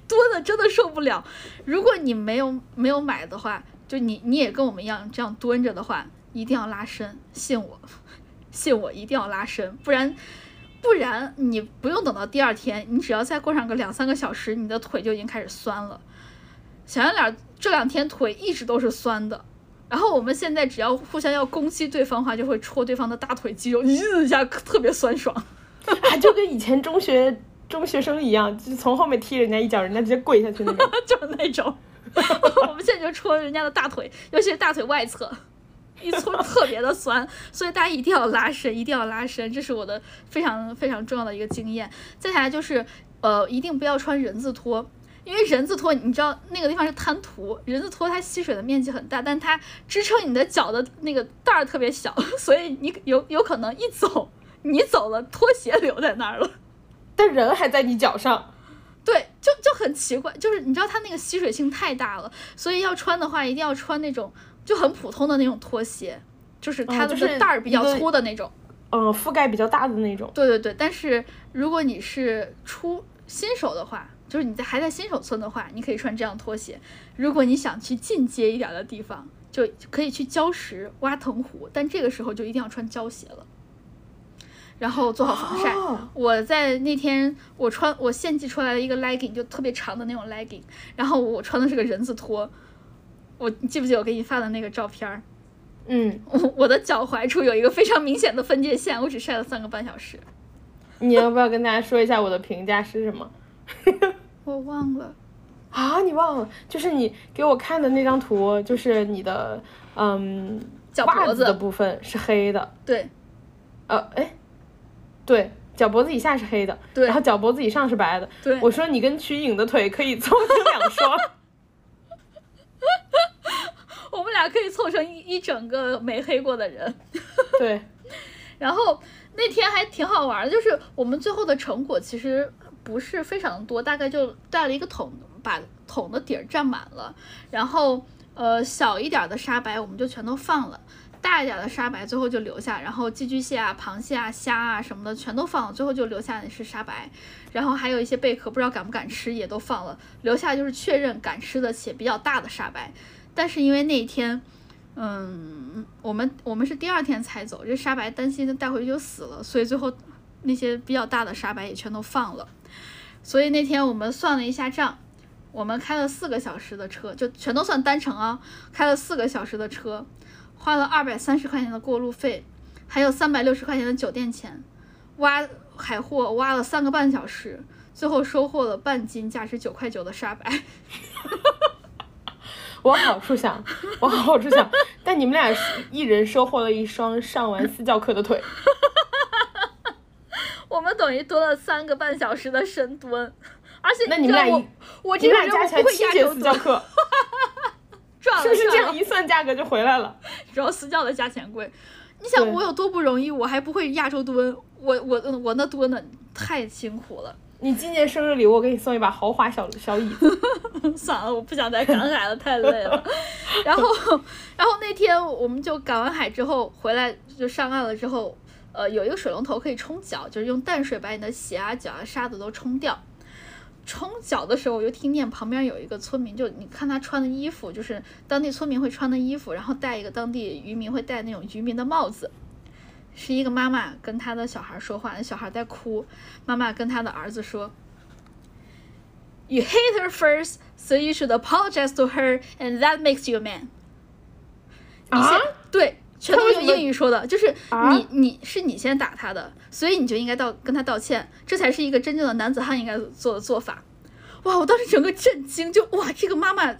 A: 蹲的真的受不了。如果你没有没有买的话，就你你也跟我们一样这样蹲着的话，一定要拉伸，信我，信我一定要拉伸，不然不然你不用等到第二天，你只要再过上个两三个小时，你的腿就已经开始酸了。小圆脸这两天腿一直都是酸的。然后我们现在只要互相要攻击对方的话，就会戳对方的大腿肌肉，一下特别酸爽。
B: 啊，就跟以前中学中学生一样，就是从后面踢人家一脚，人家直接跪下去那种。
A: 就是那种。我们现在就戳人家的大腿，尤其是大腿外侧，一搓特别的酸，所以大家一定要拉伸，一定要拉伸，这是我的非常非常重要的一个经验。再下来就是，呃，一定不要穿人字拖。因为人字拖，你知道那个地方是滩涂，人字拖它吸水的面积很大，但它支撑你的脚的那个带儿特别小，所以你有有可能一走，你走了，拖鞋留在那儿了。
B: 但人还在你脚上。
A: 对，就就很奇怪，就是你知道它那个吸水性太大了，所以要穿的话一定要穿那种就很普通的那种拖鞋，就是它的
B: 是
A: 带儿比较粗的那种。
B: 嗯覆盖比较大的那种。
A: 对对对，但是如果你是初新手的话，就是你在还在新手村的话，你可以穿这样拖鞋。如果你想去进阶一点的地方，就可以去礁石挖藤壶，但这个时候就一定要穿胶鞋了。然后做好防晒。
B: 哦
A: 我在那天我穿我献祭出来了一个 legging 就特别长的那种 legging，然后我穿的是个人字拖。我记不记得我给你发的那个照片儿？
B: 嗯，
A: 我我的脚踝处有一个非常明显的分界线，我只晒了三个半小时。
B: 你要不要跟大家说一下我的评价是什么？
A: 我忘了，
B: 啊，你忘了？就是你给我看的那张图，就是你的嗯
A: 脚脖
B: 袜子的，部分是黑的，
A: 对
B: 呃，哎，对，脚脖子以下是黑的，
A: 对
B: 然后脚脖子以上是白的。
A: 对，
B: 我说你跟瞿颖的腿可以凑成两双。
A: 我们俩可以凑成一一整个没黑过的人。
B: 对，
A: 然后那天还挺好玩的，就是我们最后的成果其实不是非常多，大概就带了一个桶，把桶的底儿占满了。然后呃小一点的沙白我们就全都放了，大一点的沙白最后就留下，然后寄居蟹啊、螃蟹啊、虾啊什么的全都放了，最后就留下的是沙白。然后还有一些贝壳不知道敢不敢吃，也都放了，留下就是确认敢吃的且比较大的沙白。但是因为那一天。嗯，我们我们是第二天才走，这沙白担心带回去就死了，所以最后那些比较大的沙白也全都放了。所以那天我们算了一下账，我们开了四个小时的车，就全都算单程啊，开了四个小时的车，花了二百三十块钱的过路费，还有三百六十块钱的酒店钱，挖海货挖了三个半小时，最后收获了半斤价值九块九的沙白。
B: 往好处想，往好处想，但你们俩一人收获了一双上完私教课的腿。
A: 我们等于蹲了三个半小时的深蹲，而且
B: 那你们俩一
A: 知道我我
B: 你
A: 这个人我不会亚洲蹲，
B: 私教课，
A: 赚了
B: 是不是这样一算价格就回来了？
A: 主要私教的价钱贵。你想我有多不容易，我还不会亚洲蹲，我我我那蹲的太辛苦了。
B: 你今年生日礼物，我给你送一把豪华小小椅子。
A: 算了，我不想再赶海了，太累了。然后，然后那天我们就赶完海之后回来，就上岸了之后，呃，有一个水龙头可以冲脚，就是用淡水把你的鞋啊、脚啊、沙子都冲掉。冲脚的时候，我就听见旁边有一个村民，就你看他穿的衣服，就是当地村民会穿的衣服，然后戴一个当地渔民会戴那种渔民的帽子。是一个妈妈跟她的小孩说话，那小孩在哭，妈妈跟她的儿子说：“You hate her first, so you should apologize to her, and that makes you a man。”你先、
B: 啊
A: 对，全都用
B: 他为什么
A: 英语说的，就是
B: 啊
A: 你你是你先打他的，所以你就应该道跟他道歉，这才是一个真正的男子汉应该做的做法。哇！我当时整个震惊，就哇，这个妈妈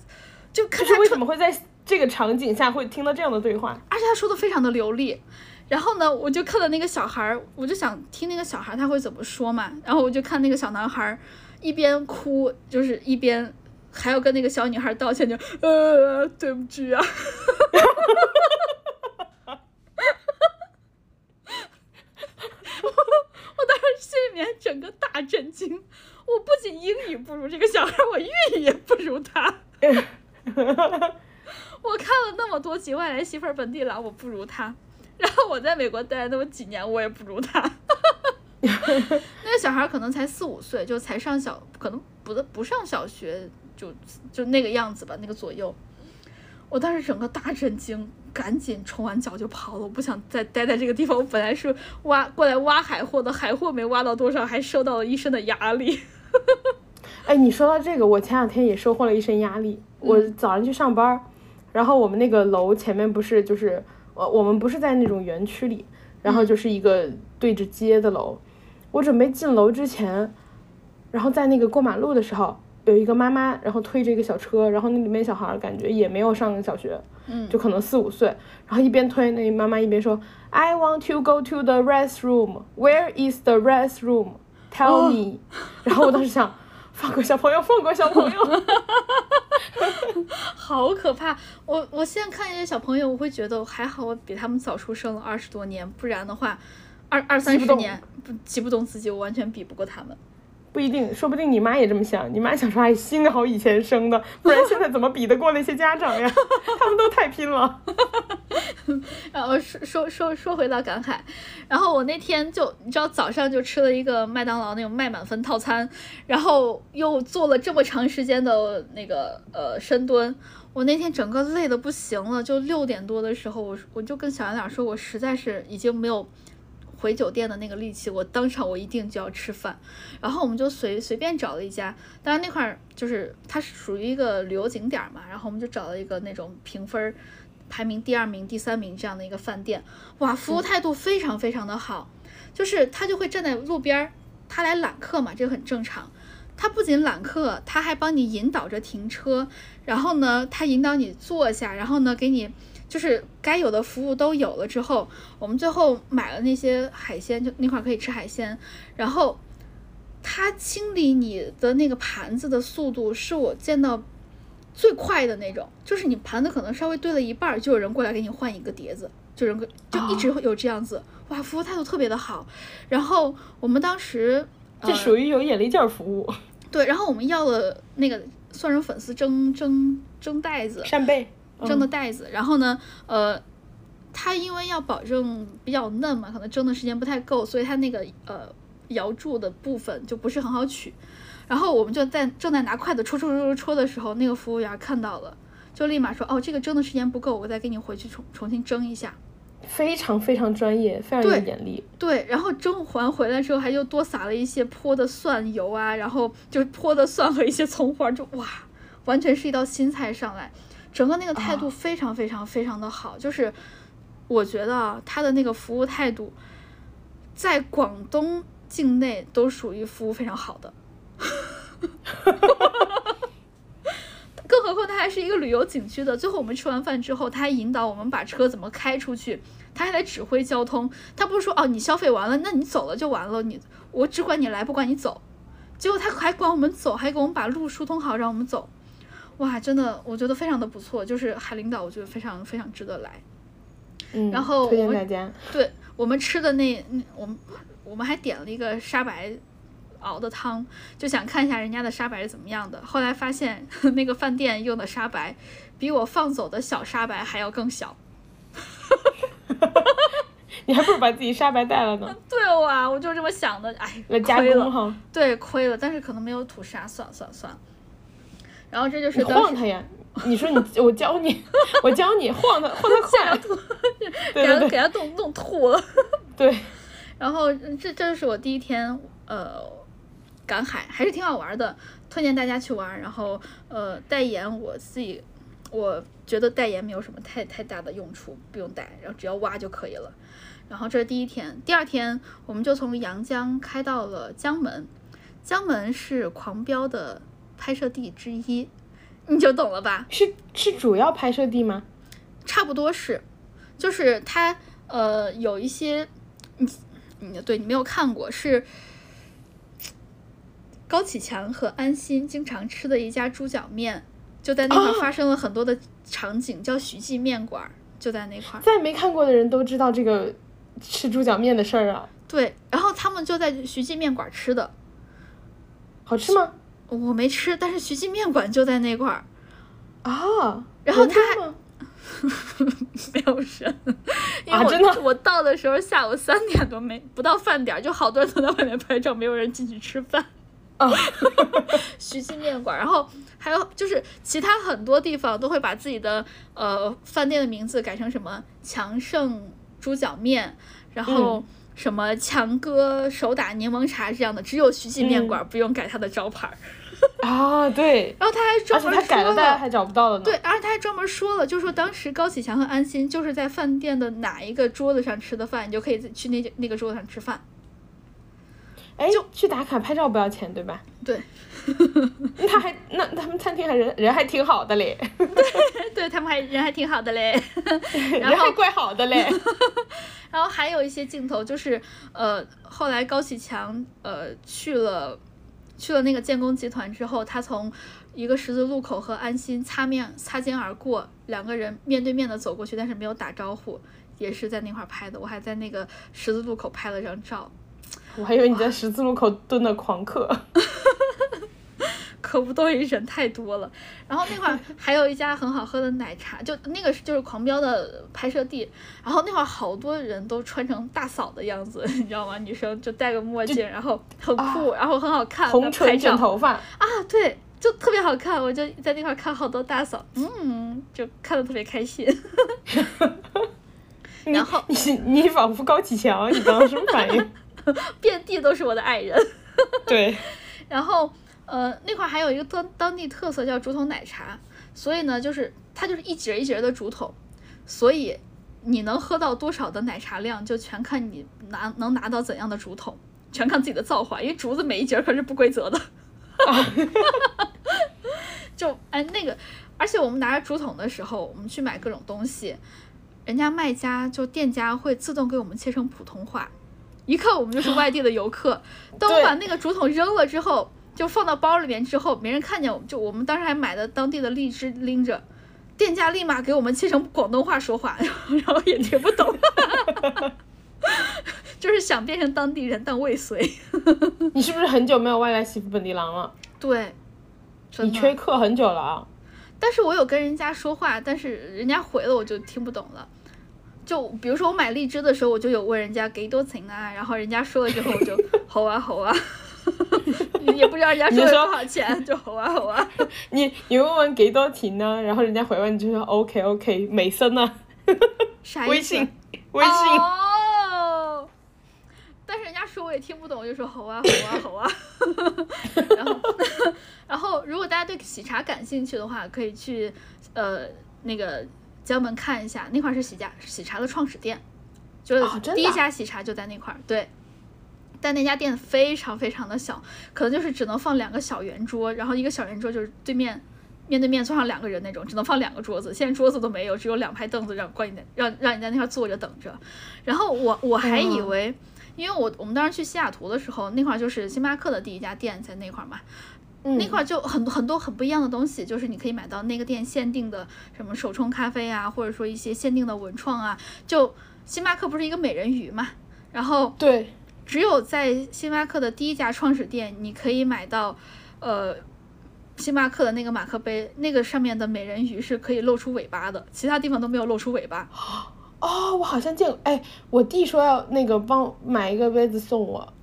A: 就看
B: 他是为什么会在这个场景下会听到这样的对话？
A: 而且他说的非常的流利。然后呢，我就看到那个小孩儿，我就想听那个小孩儿他会怎么说嘛。然后我就看那个小男孩儿一边哭，就是一边还要跟那个小女孩道歉，就呃对不起啊。我我当时心里面整个大震惊，我不仅英语不如这个小孩儿，我粤语也不如他。我看了那么多集外来媳妇儿本地郎，我不如他。然后我在美国待了那么几年，我也不如他。那个小孩儿可能才四五岁，就才上小，可能不不上小学，就就那个样子吧，那个左右。我当时整个大震惊，赶紧冲完脚就跑了，我不想再待在这个地方。我本来是挖过来挖海货的，海货没挖到多少，还受到了一身的压力。
B: 哎，你说到这个，我前两天也收获了一身压力。我早上去上班儿，然后我们那个楼前面不是就是我我们不是在那种园区里，然后就是一个对着街的楼。我准备进楼之前，然后在那个过马路的时候，有一个妈妈，然后推着一个小车，然后那里面小孩儿感觉也没有上小学，
A: 嗯
B: 就可能四五岁，然后一边推那妈妈一边说，I want to go to the restroom. Where is the restroom? Tell
A: 哦
B: me. 然后我当时想，放过小朋友，放过小朋友。
A: 好可怕！我我现在看一些小朋友，我会觉得还好，我比他们早出生了二十多年，不然的话，二二三十年不急不动自己，我完全比不过他们。
B: 不一定，说不定你妈也这么想。你妈想说，哎，幸好以前生的，不然现在怎么比得过那些家长呀？他们都太拼了。
A: 然后说说说说回到赶海，然后我那天就你知道早上就吃了一个麦当劳那种麦满分套餐，然后又做了这么长时间的那个呃深蹲，我那天整个累的不行了，就六点多的时候，我我就跟小圆脸说，我实在是已经没有。回酒店的那个力气，我当场我一定就要吃饭，然后我们就随随便找了一家，当然那块儿就是它是属于一个旅游景点嘛，然后我们就找了一个那种评分排名第二名、第三名这样的一个饭店，哇，服务态度非常非常的好，就是他就会站在路边儿，他来揽客嘛，这个很正常，他不仅揽客，他还帮你引导着停车，然后呢，他引导你坐下，然后呢，给你。就是该有的服务都有了之后，我们最后买了那些海鲜，就那块可以吃海鲜。然后他清理你的那个盘子的速度是我见到最快的那种，就是你盘子可能稍微堆了一半，就有人过来给你换一个碟子，就人就一直有这样子，哇，服务态度特别的好。然后我们当时
B: 这属于有眼力劲儿服务。
A: 对，然后我们要了那个蒜蓉粉丝蒸蒸蒸袋子，
B: 扇贝。
A: 蒸的袋子，然后呢，呃，它因为要保证比较嫩嘛，可能蒸的时间不太够，所以它那个呃摇柱的部分就不是很好取。然后我们就在正在拿筷子戳戳戳戳戳的时候，那个服务员看到了，就立马说：“哦，这个蒸的时间不够，我再给你回去重重新蒸一下。”
B: 非常非常专业，非常有眼力。
A: 对，然后蒸完回来之后，还又多撒了一些泼的蒜油啊，然后就泼的蒜和一些葱花，就哇，完全是一道新菜上来。整个那个态度非常非常非常的好，就是我觉得他的那个服务态度，在广东境内都属于服务非常好的，更何况他还是一个旅游景区的。最后我们吃完饭之后，他还引导我们把车怎么开出去，他还来指挥交通。他不是说哦，你消费完了，那你走了就完了，你我只管你来，不管你走。结果他还管我们走，还给我们把路疏通好，让我们走。哇，真的，我觉得非常的不错，就是海领岛，我觉得非常非常值得来。
B: 嗯，
A: 然后
B: 推荐大家。
A: 对我们吃的那那我们我们还点了一个沙白熬的汤，就想看一下人家的沙白是怎么样的。后来发现 那个饭店用的沙白比我放走的小沙白还要更小。
B: 你还不如把自己沙白带了呢。
A: 对哇，我就这么想的，哎，亏了。对，亏了，但是可能没有吐沙，算了算了算了。然后这就是
B: 晃他呀！你说你，我教你，我教你晃他，晃他快，
A: 给他给他弄弄吐了。
B: 对。
A: 然后这这就是我第一天呃赶海，还是挺好玩的，推荐大家去玩。然后呃代言我自己，我觉得代言没有什么太太大的用处，不用带，然后只要挖就可以了。然后这是第一天，第二天我们就从阳江开到了江门，江门是狂飙的。拍摄地之一，你就懂了吧？
B: 是是主要拍摄地吗？
A: 差不多是，就是它呃有一些，你你对你没有看过，是高启强和安心经常吃的一家猪脚面，就在那块发生了很多的场景，叫徐记面馆，就在那块。
B: 再没看过的人都知道这个吃猪脚面的事儿啊。
A: 对，然后他们就在徐记面馆吃的，
B: 好吃吗？
A: 我没吃，但是徐记面馆就在那块儿
B: 啊。
A: 然后他还 没有人，因为我我到的时候下午三点多没不到饭点，就好多人都在外面拍照，没有人进去吃饭。
B: 啊，
A: 徐记面馆，然后还有就是其他很多地方都会把自己的呃饭店的名字改成什么强盛猪脚面，然后。什么强哥手打柠檬茶这样的，只有徐记面馆不用改他的招牌儿。
B: 啊，对。
A: 然后他还专门
B: 说了，他改了，大家还找不到了呢。
A: 对，而且他还专门说了，就说当时高启强和安心就是在饭店的哪一个桌子上吃的饭，你就可以去那那个桌子上吃饭。
B: 哎，就去打卡拍照不要钱，对吧？
A: 对。
B: 他还那他们餐厅还人人还挺好的嘞。
A: 对，对他们还人还挺好的嘞。人
B: 还怪好的嘞。
A: 然后还有一些镜头，就是呃，后来高启强呃去了去了那个建工集团之后，他从一个十字路口和安心擦面擦肩而过，两个人面对面的走过去，但是没有打招呼，也是在那块拍的。我还在那个十字路口拍了张照，
B: 我还以为你在十字路口蹲的狂嗑。
A: 可不都是人太多了，然后那块儿 还有一家很好喝的奶茶，就那个是就是狂飙的拍摄地，然后那块儿好多人都穿成大嫂的样子，你知道吗？女生就戴个墨镜，然后很酷，然后很好看，
B: 红唇卷头发
A: 啊，对，就特别好看，我就在那块儿看好多大嫂，嗯，就看的特别开心。然后
B: 你你仿佛高启强，你刚刚什么反应？
A: 遍地都是我的爱人。
B: 对，
A: 然后。呃，那块还有一个当当地特色叫竹筒奶茶，所以呢，就是它就是一节一节的竹筒，所以你能喝到多少的奶茶量，就全看你拿能拿到怎样的竹筒，全看自己的造化，因为竹子每一节可是不规则的。就哎那个，而且我们拿着竹筒的时候，我们去买各种东西，人家卖家就店家会自动给我们切成普通话，一看我们就是外地的游客。当我把那个竹筒扔了之后。就放到包里面之后，没人看见我们。就我们当时还买的当地的荔枝拎着，店家立马给我们切成广东话说话，然后也听不懂，就是想变成当地人但未遂。
B: 你是不是很久没有外来媳妇本地郎了？
A: 对，
B: 你缺课很久了啊。
A: 但是我有跟人家说话，但是人家回了我就听不懂了。就比如说我买荔枝的时候，我就有问人家给多钱啊，然后人家说了之后我就好啊好啊。也不知道人家说多少钱，就吼啊吼啊。
B: 你你问问给多钱呢？然后人家回问你就说 OK OK，美森呢？
A: 啥
B: 意思？微信微信。
A: 哦。但是人家说我也听不懂，就说好啊好啊好啊。然后然后如果大家对喜茶感兴趣的话，可以去呃那个江门看一下，那块是喜家喜茶的创始店，就是第一家喜茶就在那块儿，对。但那家店非常非常的小，可能就是只能放两个小圆桌，然后一个小圆桌就是对面面对面坐上两个人那种，只能放两个桌子。现在桌子都没有，只有两排凳子让关你让让你在那块坐着等着。然后我我还以为，因为我我们当时去西雅图的时候，那块就是星巴克的第一家店在那块嘛，那块就很很多很不一样的东西，就是你可以买到那个店限定的什么手冲咖啡啊，或者说一些限定的文创啊。就星巴克不是一个美人鱼嘛，然后
B: 对。
A: 只有在星巴克的第一家创始店，你可以买到，呃，星巴克的那个马克杯，那个上面的美人鱼是可以露出尾巴的，其他地方都没有露出尾巴。
B: 哦，我好像见过，哎，我弟说要那个帮买一个杯子送我，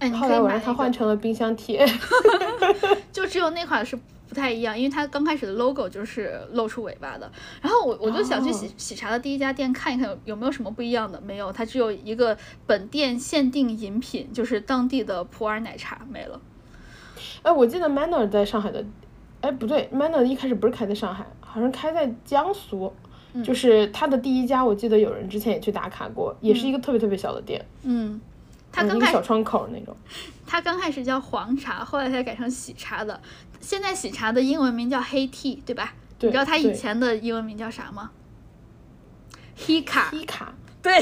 A: 哎，
B: 后来我让他换成了冰箱贴，
A: 就只有那款是。不太一样，因为它刚开始的 logo 就是露出尾巴的。然后我我就想去喜喜茶的第一家店看一看有有没有什么不一样的，没有，它只有一个本店限定饮品，就是当地的普洱奶茶没了。
B: 哎，我记得 Manner 在上海的，哎不对，Manner 一开始不是开在上海，好像开在江苏，就是它的第一家，我记得有人之前也去打卡过，也是一个特别特别小的店。
A: 嗯。它刚开
B: 始小窗口那种，
A: 它刚开始叫黄茶，后来才改成喜茶的。现在喜茶的英文名叫黑 T，对吧？
B: 你
A: 知道它以前的英文名叫啥吗？黑卡。
B: 黑卡。
A: 对。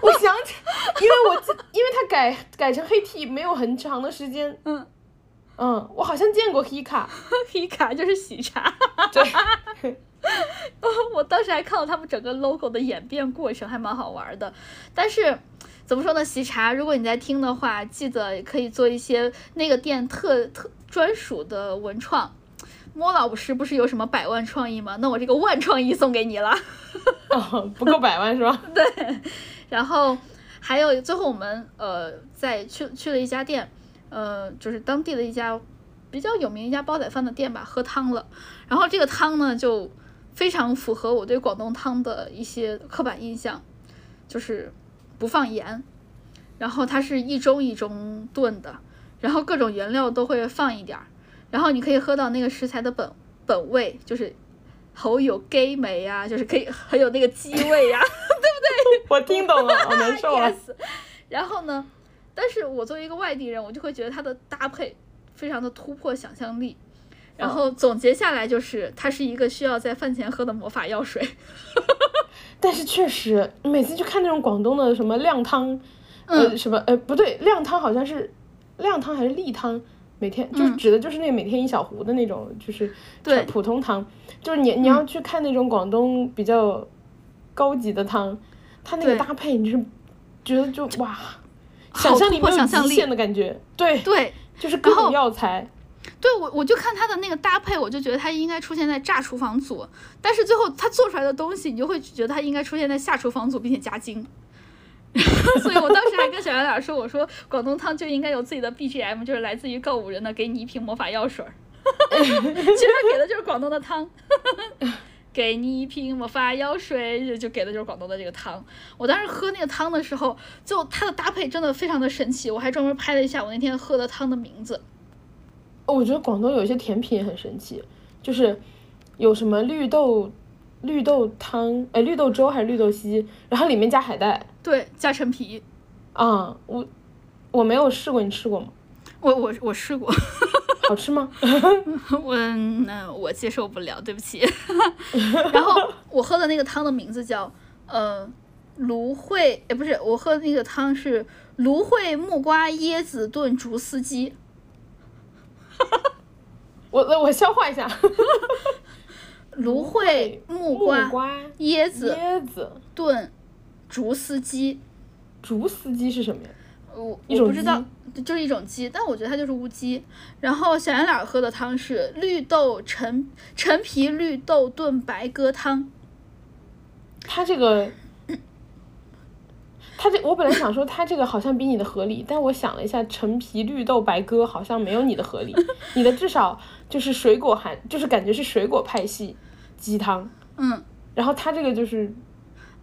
B: 我想起，因为我因为它改改成黑 T 没有很长的时间。
A: 嗯。
B: 嗯，我好像见过黑卡。
A: 黑卡就是喜茶。
B: 对。
A: 我当时还看到他们整个 logo 的演变过程，还蛮好玩的。但是。怎么说呢？喜茶，如果你在听的话，记得可以做一些那个店特特专属的文创。莫老师不是有什么百万创意吗？那我这个万创意送给你了。
B: 不够百万是吧？
A: 对。然后还有最后我们呃再去去了一家店，呃就是当地的一家比较有名一家煲仔饭的店吧，喝汤了。然后这个汤呢就非常符合我对广东汤的一些刻板印象，就是。不放盐，然后它是一盅一盅炖的，然后各种原料都会放一点儿，然后你可以喝到那个食材的本本味，就是好有鸡味啊，就是可以很有那个鸡味呀，对不对？
B: 我听懂了，好难受啊。
A: 然后呢，但是我作为一个外地人，我就会觉得它的搭配非常的突破想象力。然后总结下来就是，它是一个需要在饭前喝的魔法药水。
B: 但是确实，每次去看那种广东的什么靓汤，呃，什么呃不对，靓汤好像是靓汤还是例汤，每天就指的就是那个每天一小壶的那种，就是
A: 对
B: 普通汤，就是你你要去看那种广东比较高级的汤，它那个搭配你是觉得就哇，想象力没有极限的感觉，对，
A: 对
B: 就是各种药材。
A: 对，我我就看他的那个搭配，我就觉得他应该出现在炸厨房组，但是最后他做出来的东西，你就会觉得他应该出现在下厨房组，并且加精。所以我当时还跟小圆脸说：“我说广东汤就应该有自己的 BGM，就是来自于告五人的，给你一瓶魔法药水儿。其实他给的就是广东的汤，给你一瓶魔法药水，就给的就是广东的这个汤。我当时喝那个汤的时候，就它的搭配真的非常的神奇，我还专门拍了一下我那天喝的汤的名字。
B: 哦，我觉得广东有一些甜品也很神奇，就是有什么绿豆绿豆汤，哎，绿豆粥还是绿豆稀，然后里面加海带。
A: 对，加陈皮。
B: 啊，我我没有试过，你吃过吗？
A: 我我我试过，
B: 好吃吗？
A: 我那我接受不了，对不起。然后我喝的那个汤的名字叫呃芦荟，哎不是，我喝的那个汤是芦荟木瓜椰子炖竹丝鸡。
B: 我我消化一下。
A: 芦荟 木瓜、椰子
B: 椰子、
A: 炖竹丝鸡。
B: 竹丝鸡是什么呀？
A: 我我不知道，就是一种鸡，但我觉得它就是乌鸡。然后小圆脸喝的汤是绿豆陈陈皮绿豆炖白鸽汤。
B: 它这个，它这我本来想说它这个好像比你的合理，但我想了一下，陈皮绿豆白鸽好像没有你的合理，你的至少就是水果含，就是感觉是水果派系鸡汤，
A: 嗯，
B: 然后它这个就是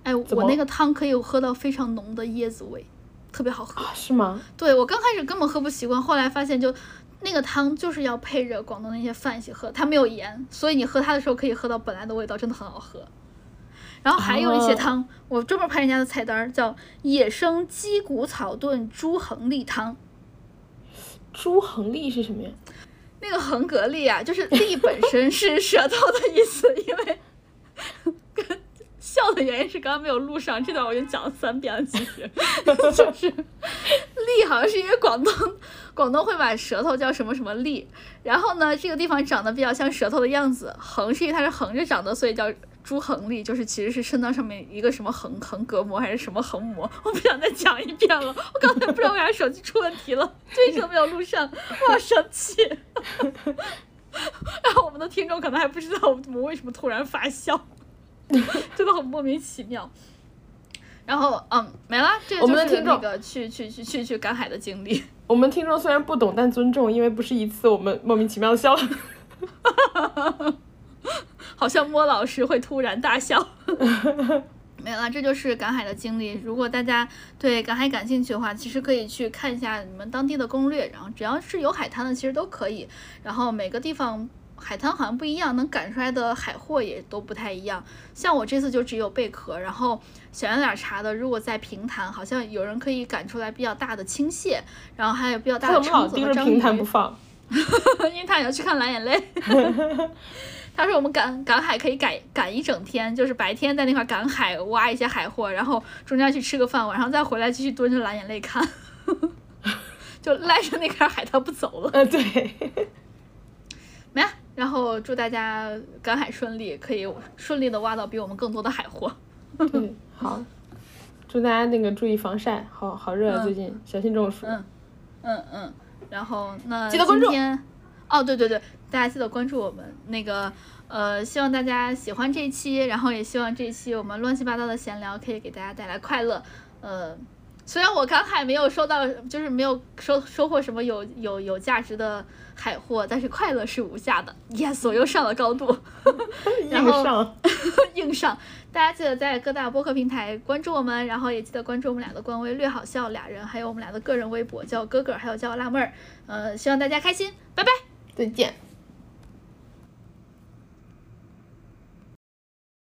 A: 哎，我那个汤可以喝到非常浓的椰子味，特别好喝。
B: 啊是吗？
A: 对我刚开始根本喝不习惯，后来发现就那个汤就是要配着广东那些饭一起喝，它没有盐，所以你喝它的时候可以喝到本来的味道，真的很好喝。然后还有一些
B: 哦
A: 汤，我专门拍人家的菜单儿，叫野生鸡骨草炖猪横粒汤。
B: 猪横粒是什么呀？
A: 那个横膈粒啊，就是粒本身是 舌头的意思，因为 笑的原因是刚刚没有录上，这段我已经讲了三遍了，其实 就是粒好像是因为广东广东会把舌头叫什么什么粒，然后呢这个地方长得比较像舌头的样子，横是因为它是横着长的，所以叫猪横粒，就是其实是肾脏上面一个什么横横膈膜还是什么横膜，我不想再讲一遍了，我刚才不知道为啥手机出问题了，这一直没有录上，我好生气。然后我们的听众可能还不知道我们为什么突然发笑，真的很莫名其妙。然后嗯，没了，这个
B: 我们
A: 就是
B: 的听众
A: 那个去去去去去赶海的经历。
B: 我们听众虽然不懂，但尊重，因为不是一次我们莫名其妙的笑了。
A: 好像摸老师会突然大笑。没了，这就是赶海的经历。如果大家对赶海感兴趣的话，其实可以去看一下你们当地的攻略，然后只要是有海滩的，其实都可以。然后每个地方海滩好像不一样，能赶出来的海货也都不太一样。像我这次就只有贝壳，然后小圆脸查的，如果在平潭，好像有人可以赶出来比较大的青蟹，然后还有比较大的蛏子和章
B: 盯着平潭不放？
A: 因为他要去看蓝眼泪。他说我们赶赶海可以赶赶一整天，就是白天在那块赶海挖一些海货，然后中间去吃个饭，晚上再回来继续蹲着蓝眼泪看，就赖着那块海他不走了。
B: 呃，对，
A: 没了，然后祝大家赶海顺利，可以顺利的挖到比我们更多的海货。
B: 对，好，祝大家那个注意防晒，好好热啊，
A: 嗯
B: 最近小心中暑。
A: 嗯嗯嗯，然后那
B: 记得关注
A: 今天哦，对对对，大家记得关注我们那个呃，希望大家喜欢这一期，然后也希望这一期我们乱七八糟的闲聊可以给大家带来快乐。呃，虽然我刚才没有收到，就是没有收收获什么有有有价值的海货，但是快乐是无价的。Yes，我又上了高度。然后
B: 硬上，
A: 硬上。大家记得在各大播客平台关注我们，然后也记得关注我们俩的官微“略好笑俩人”，还有我们俩的个人微博叫哥哥，还有叫辣妹儿。呃，希望大家开心，拜拜。
B: 再见。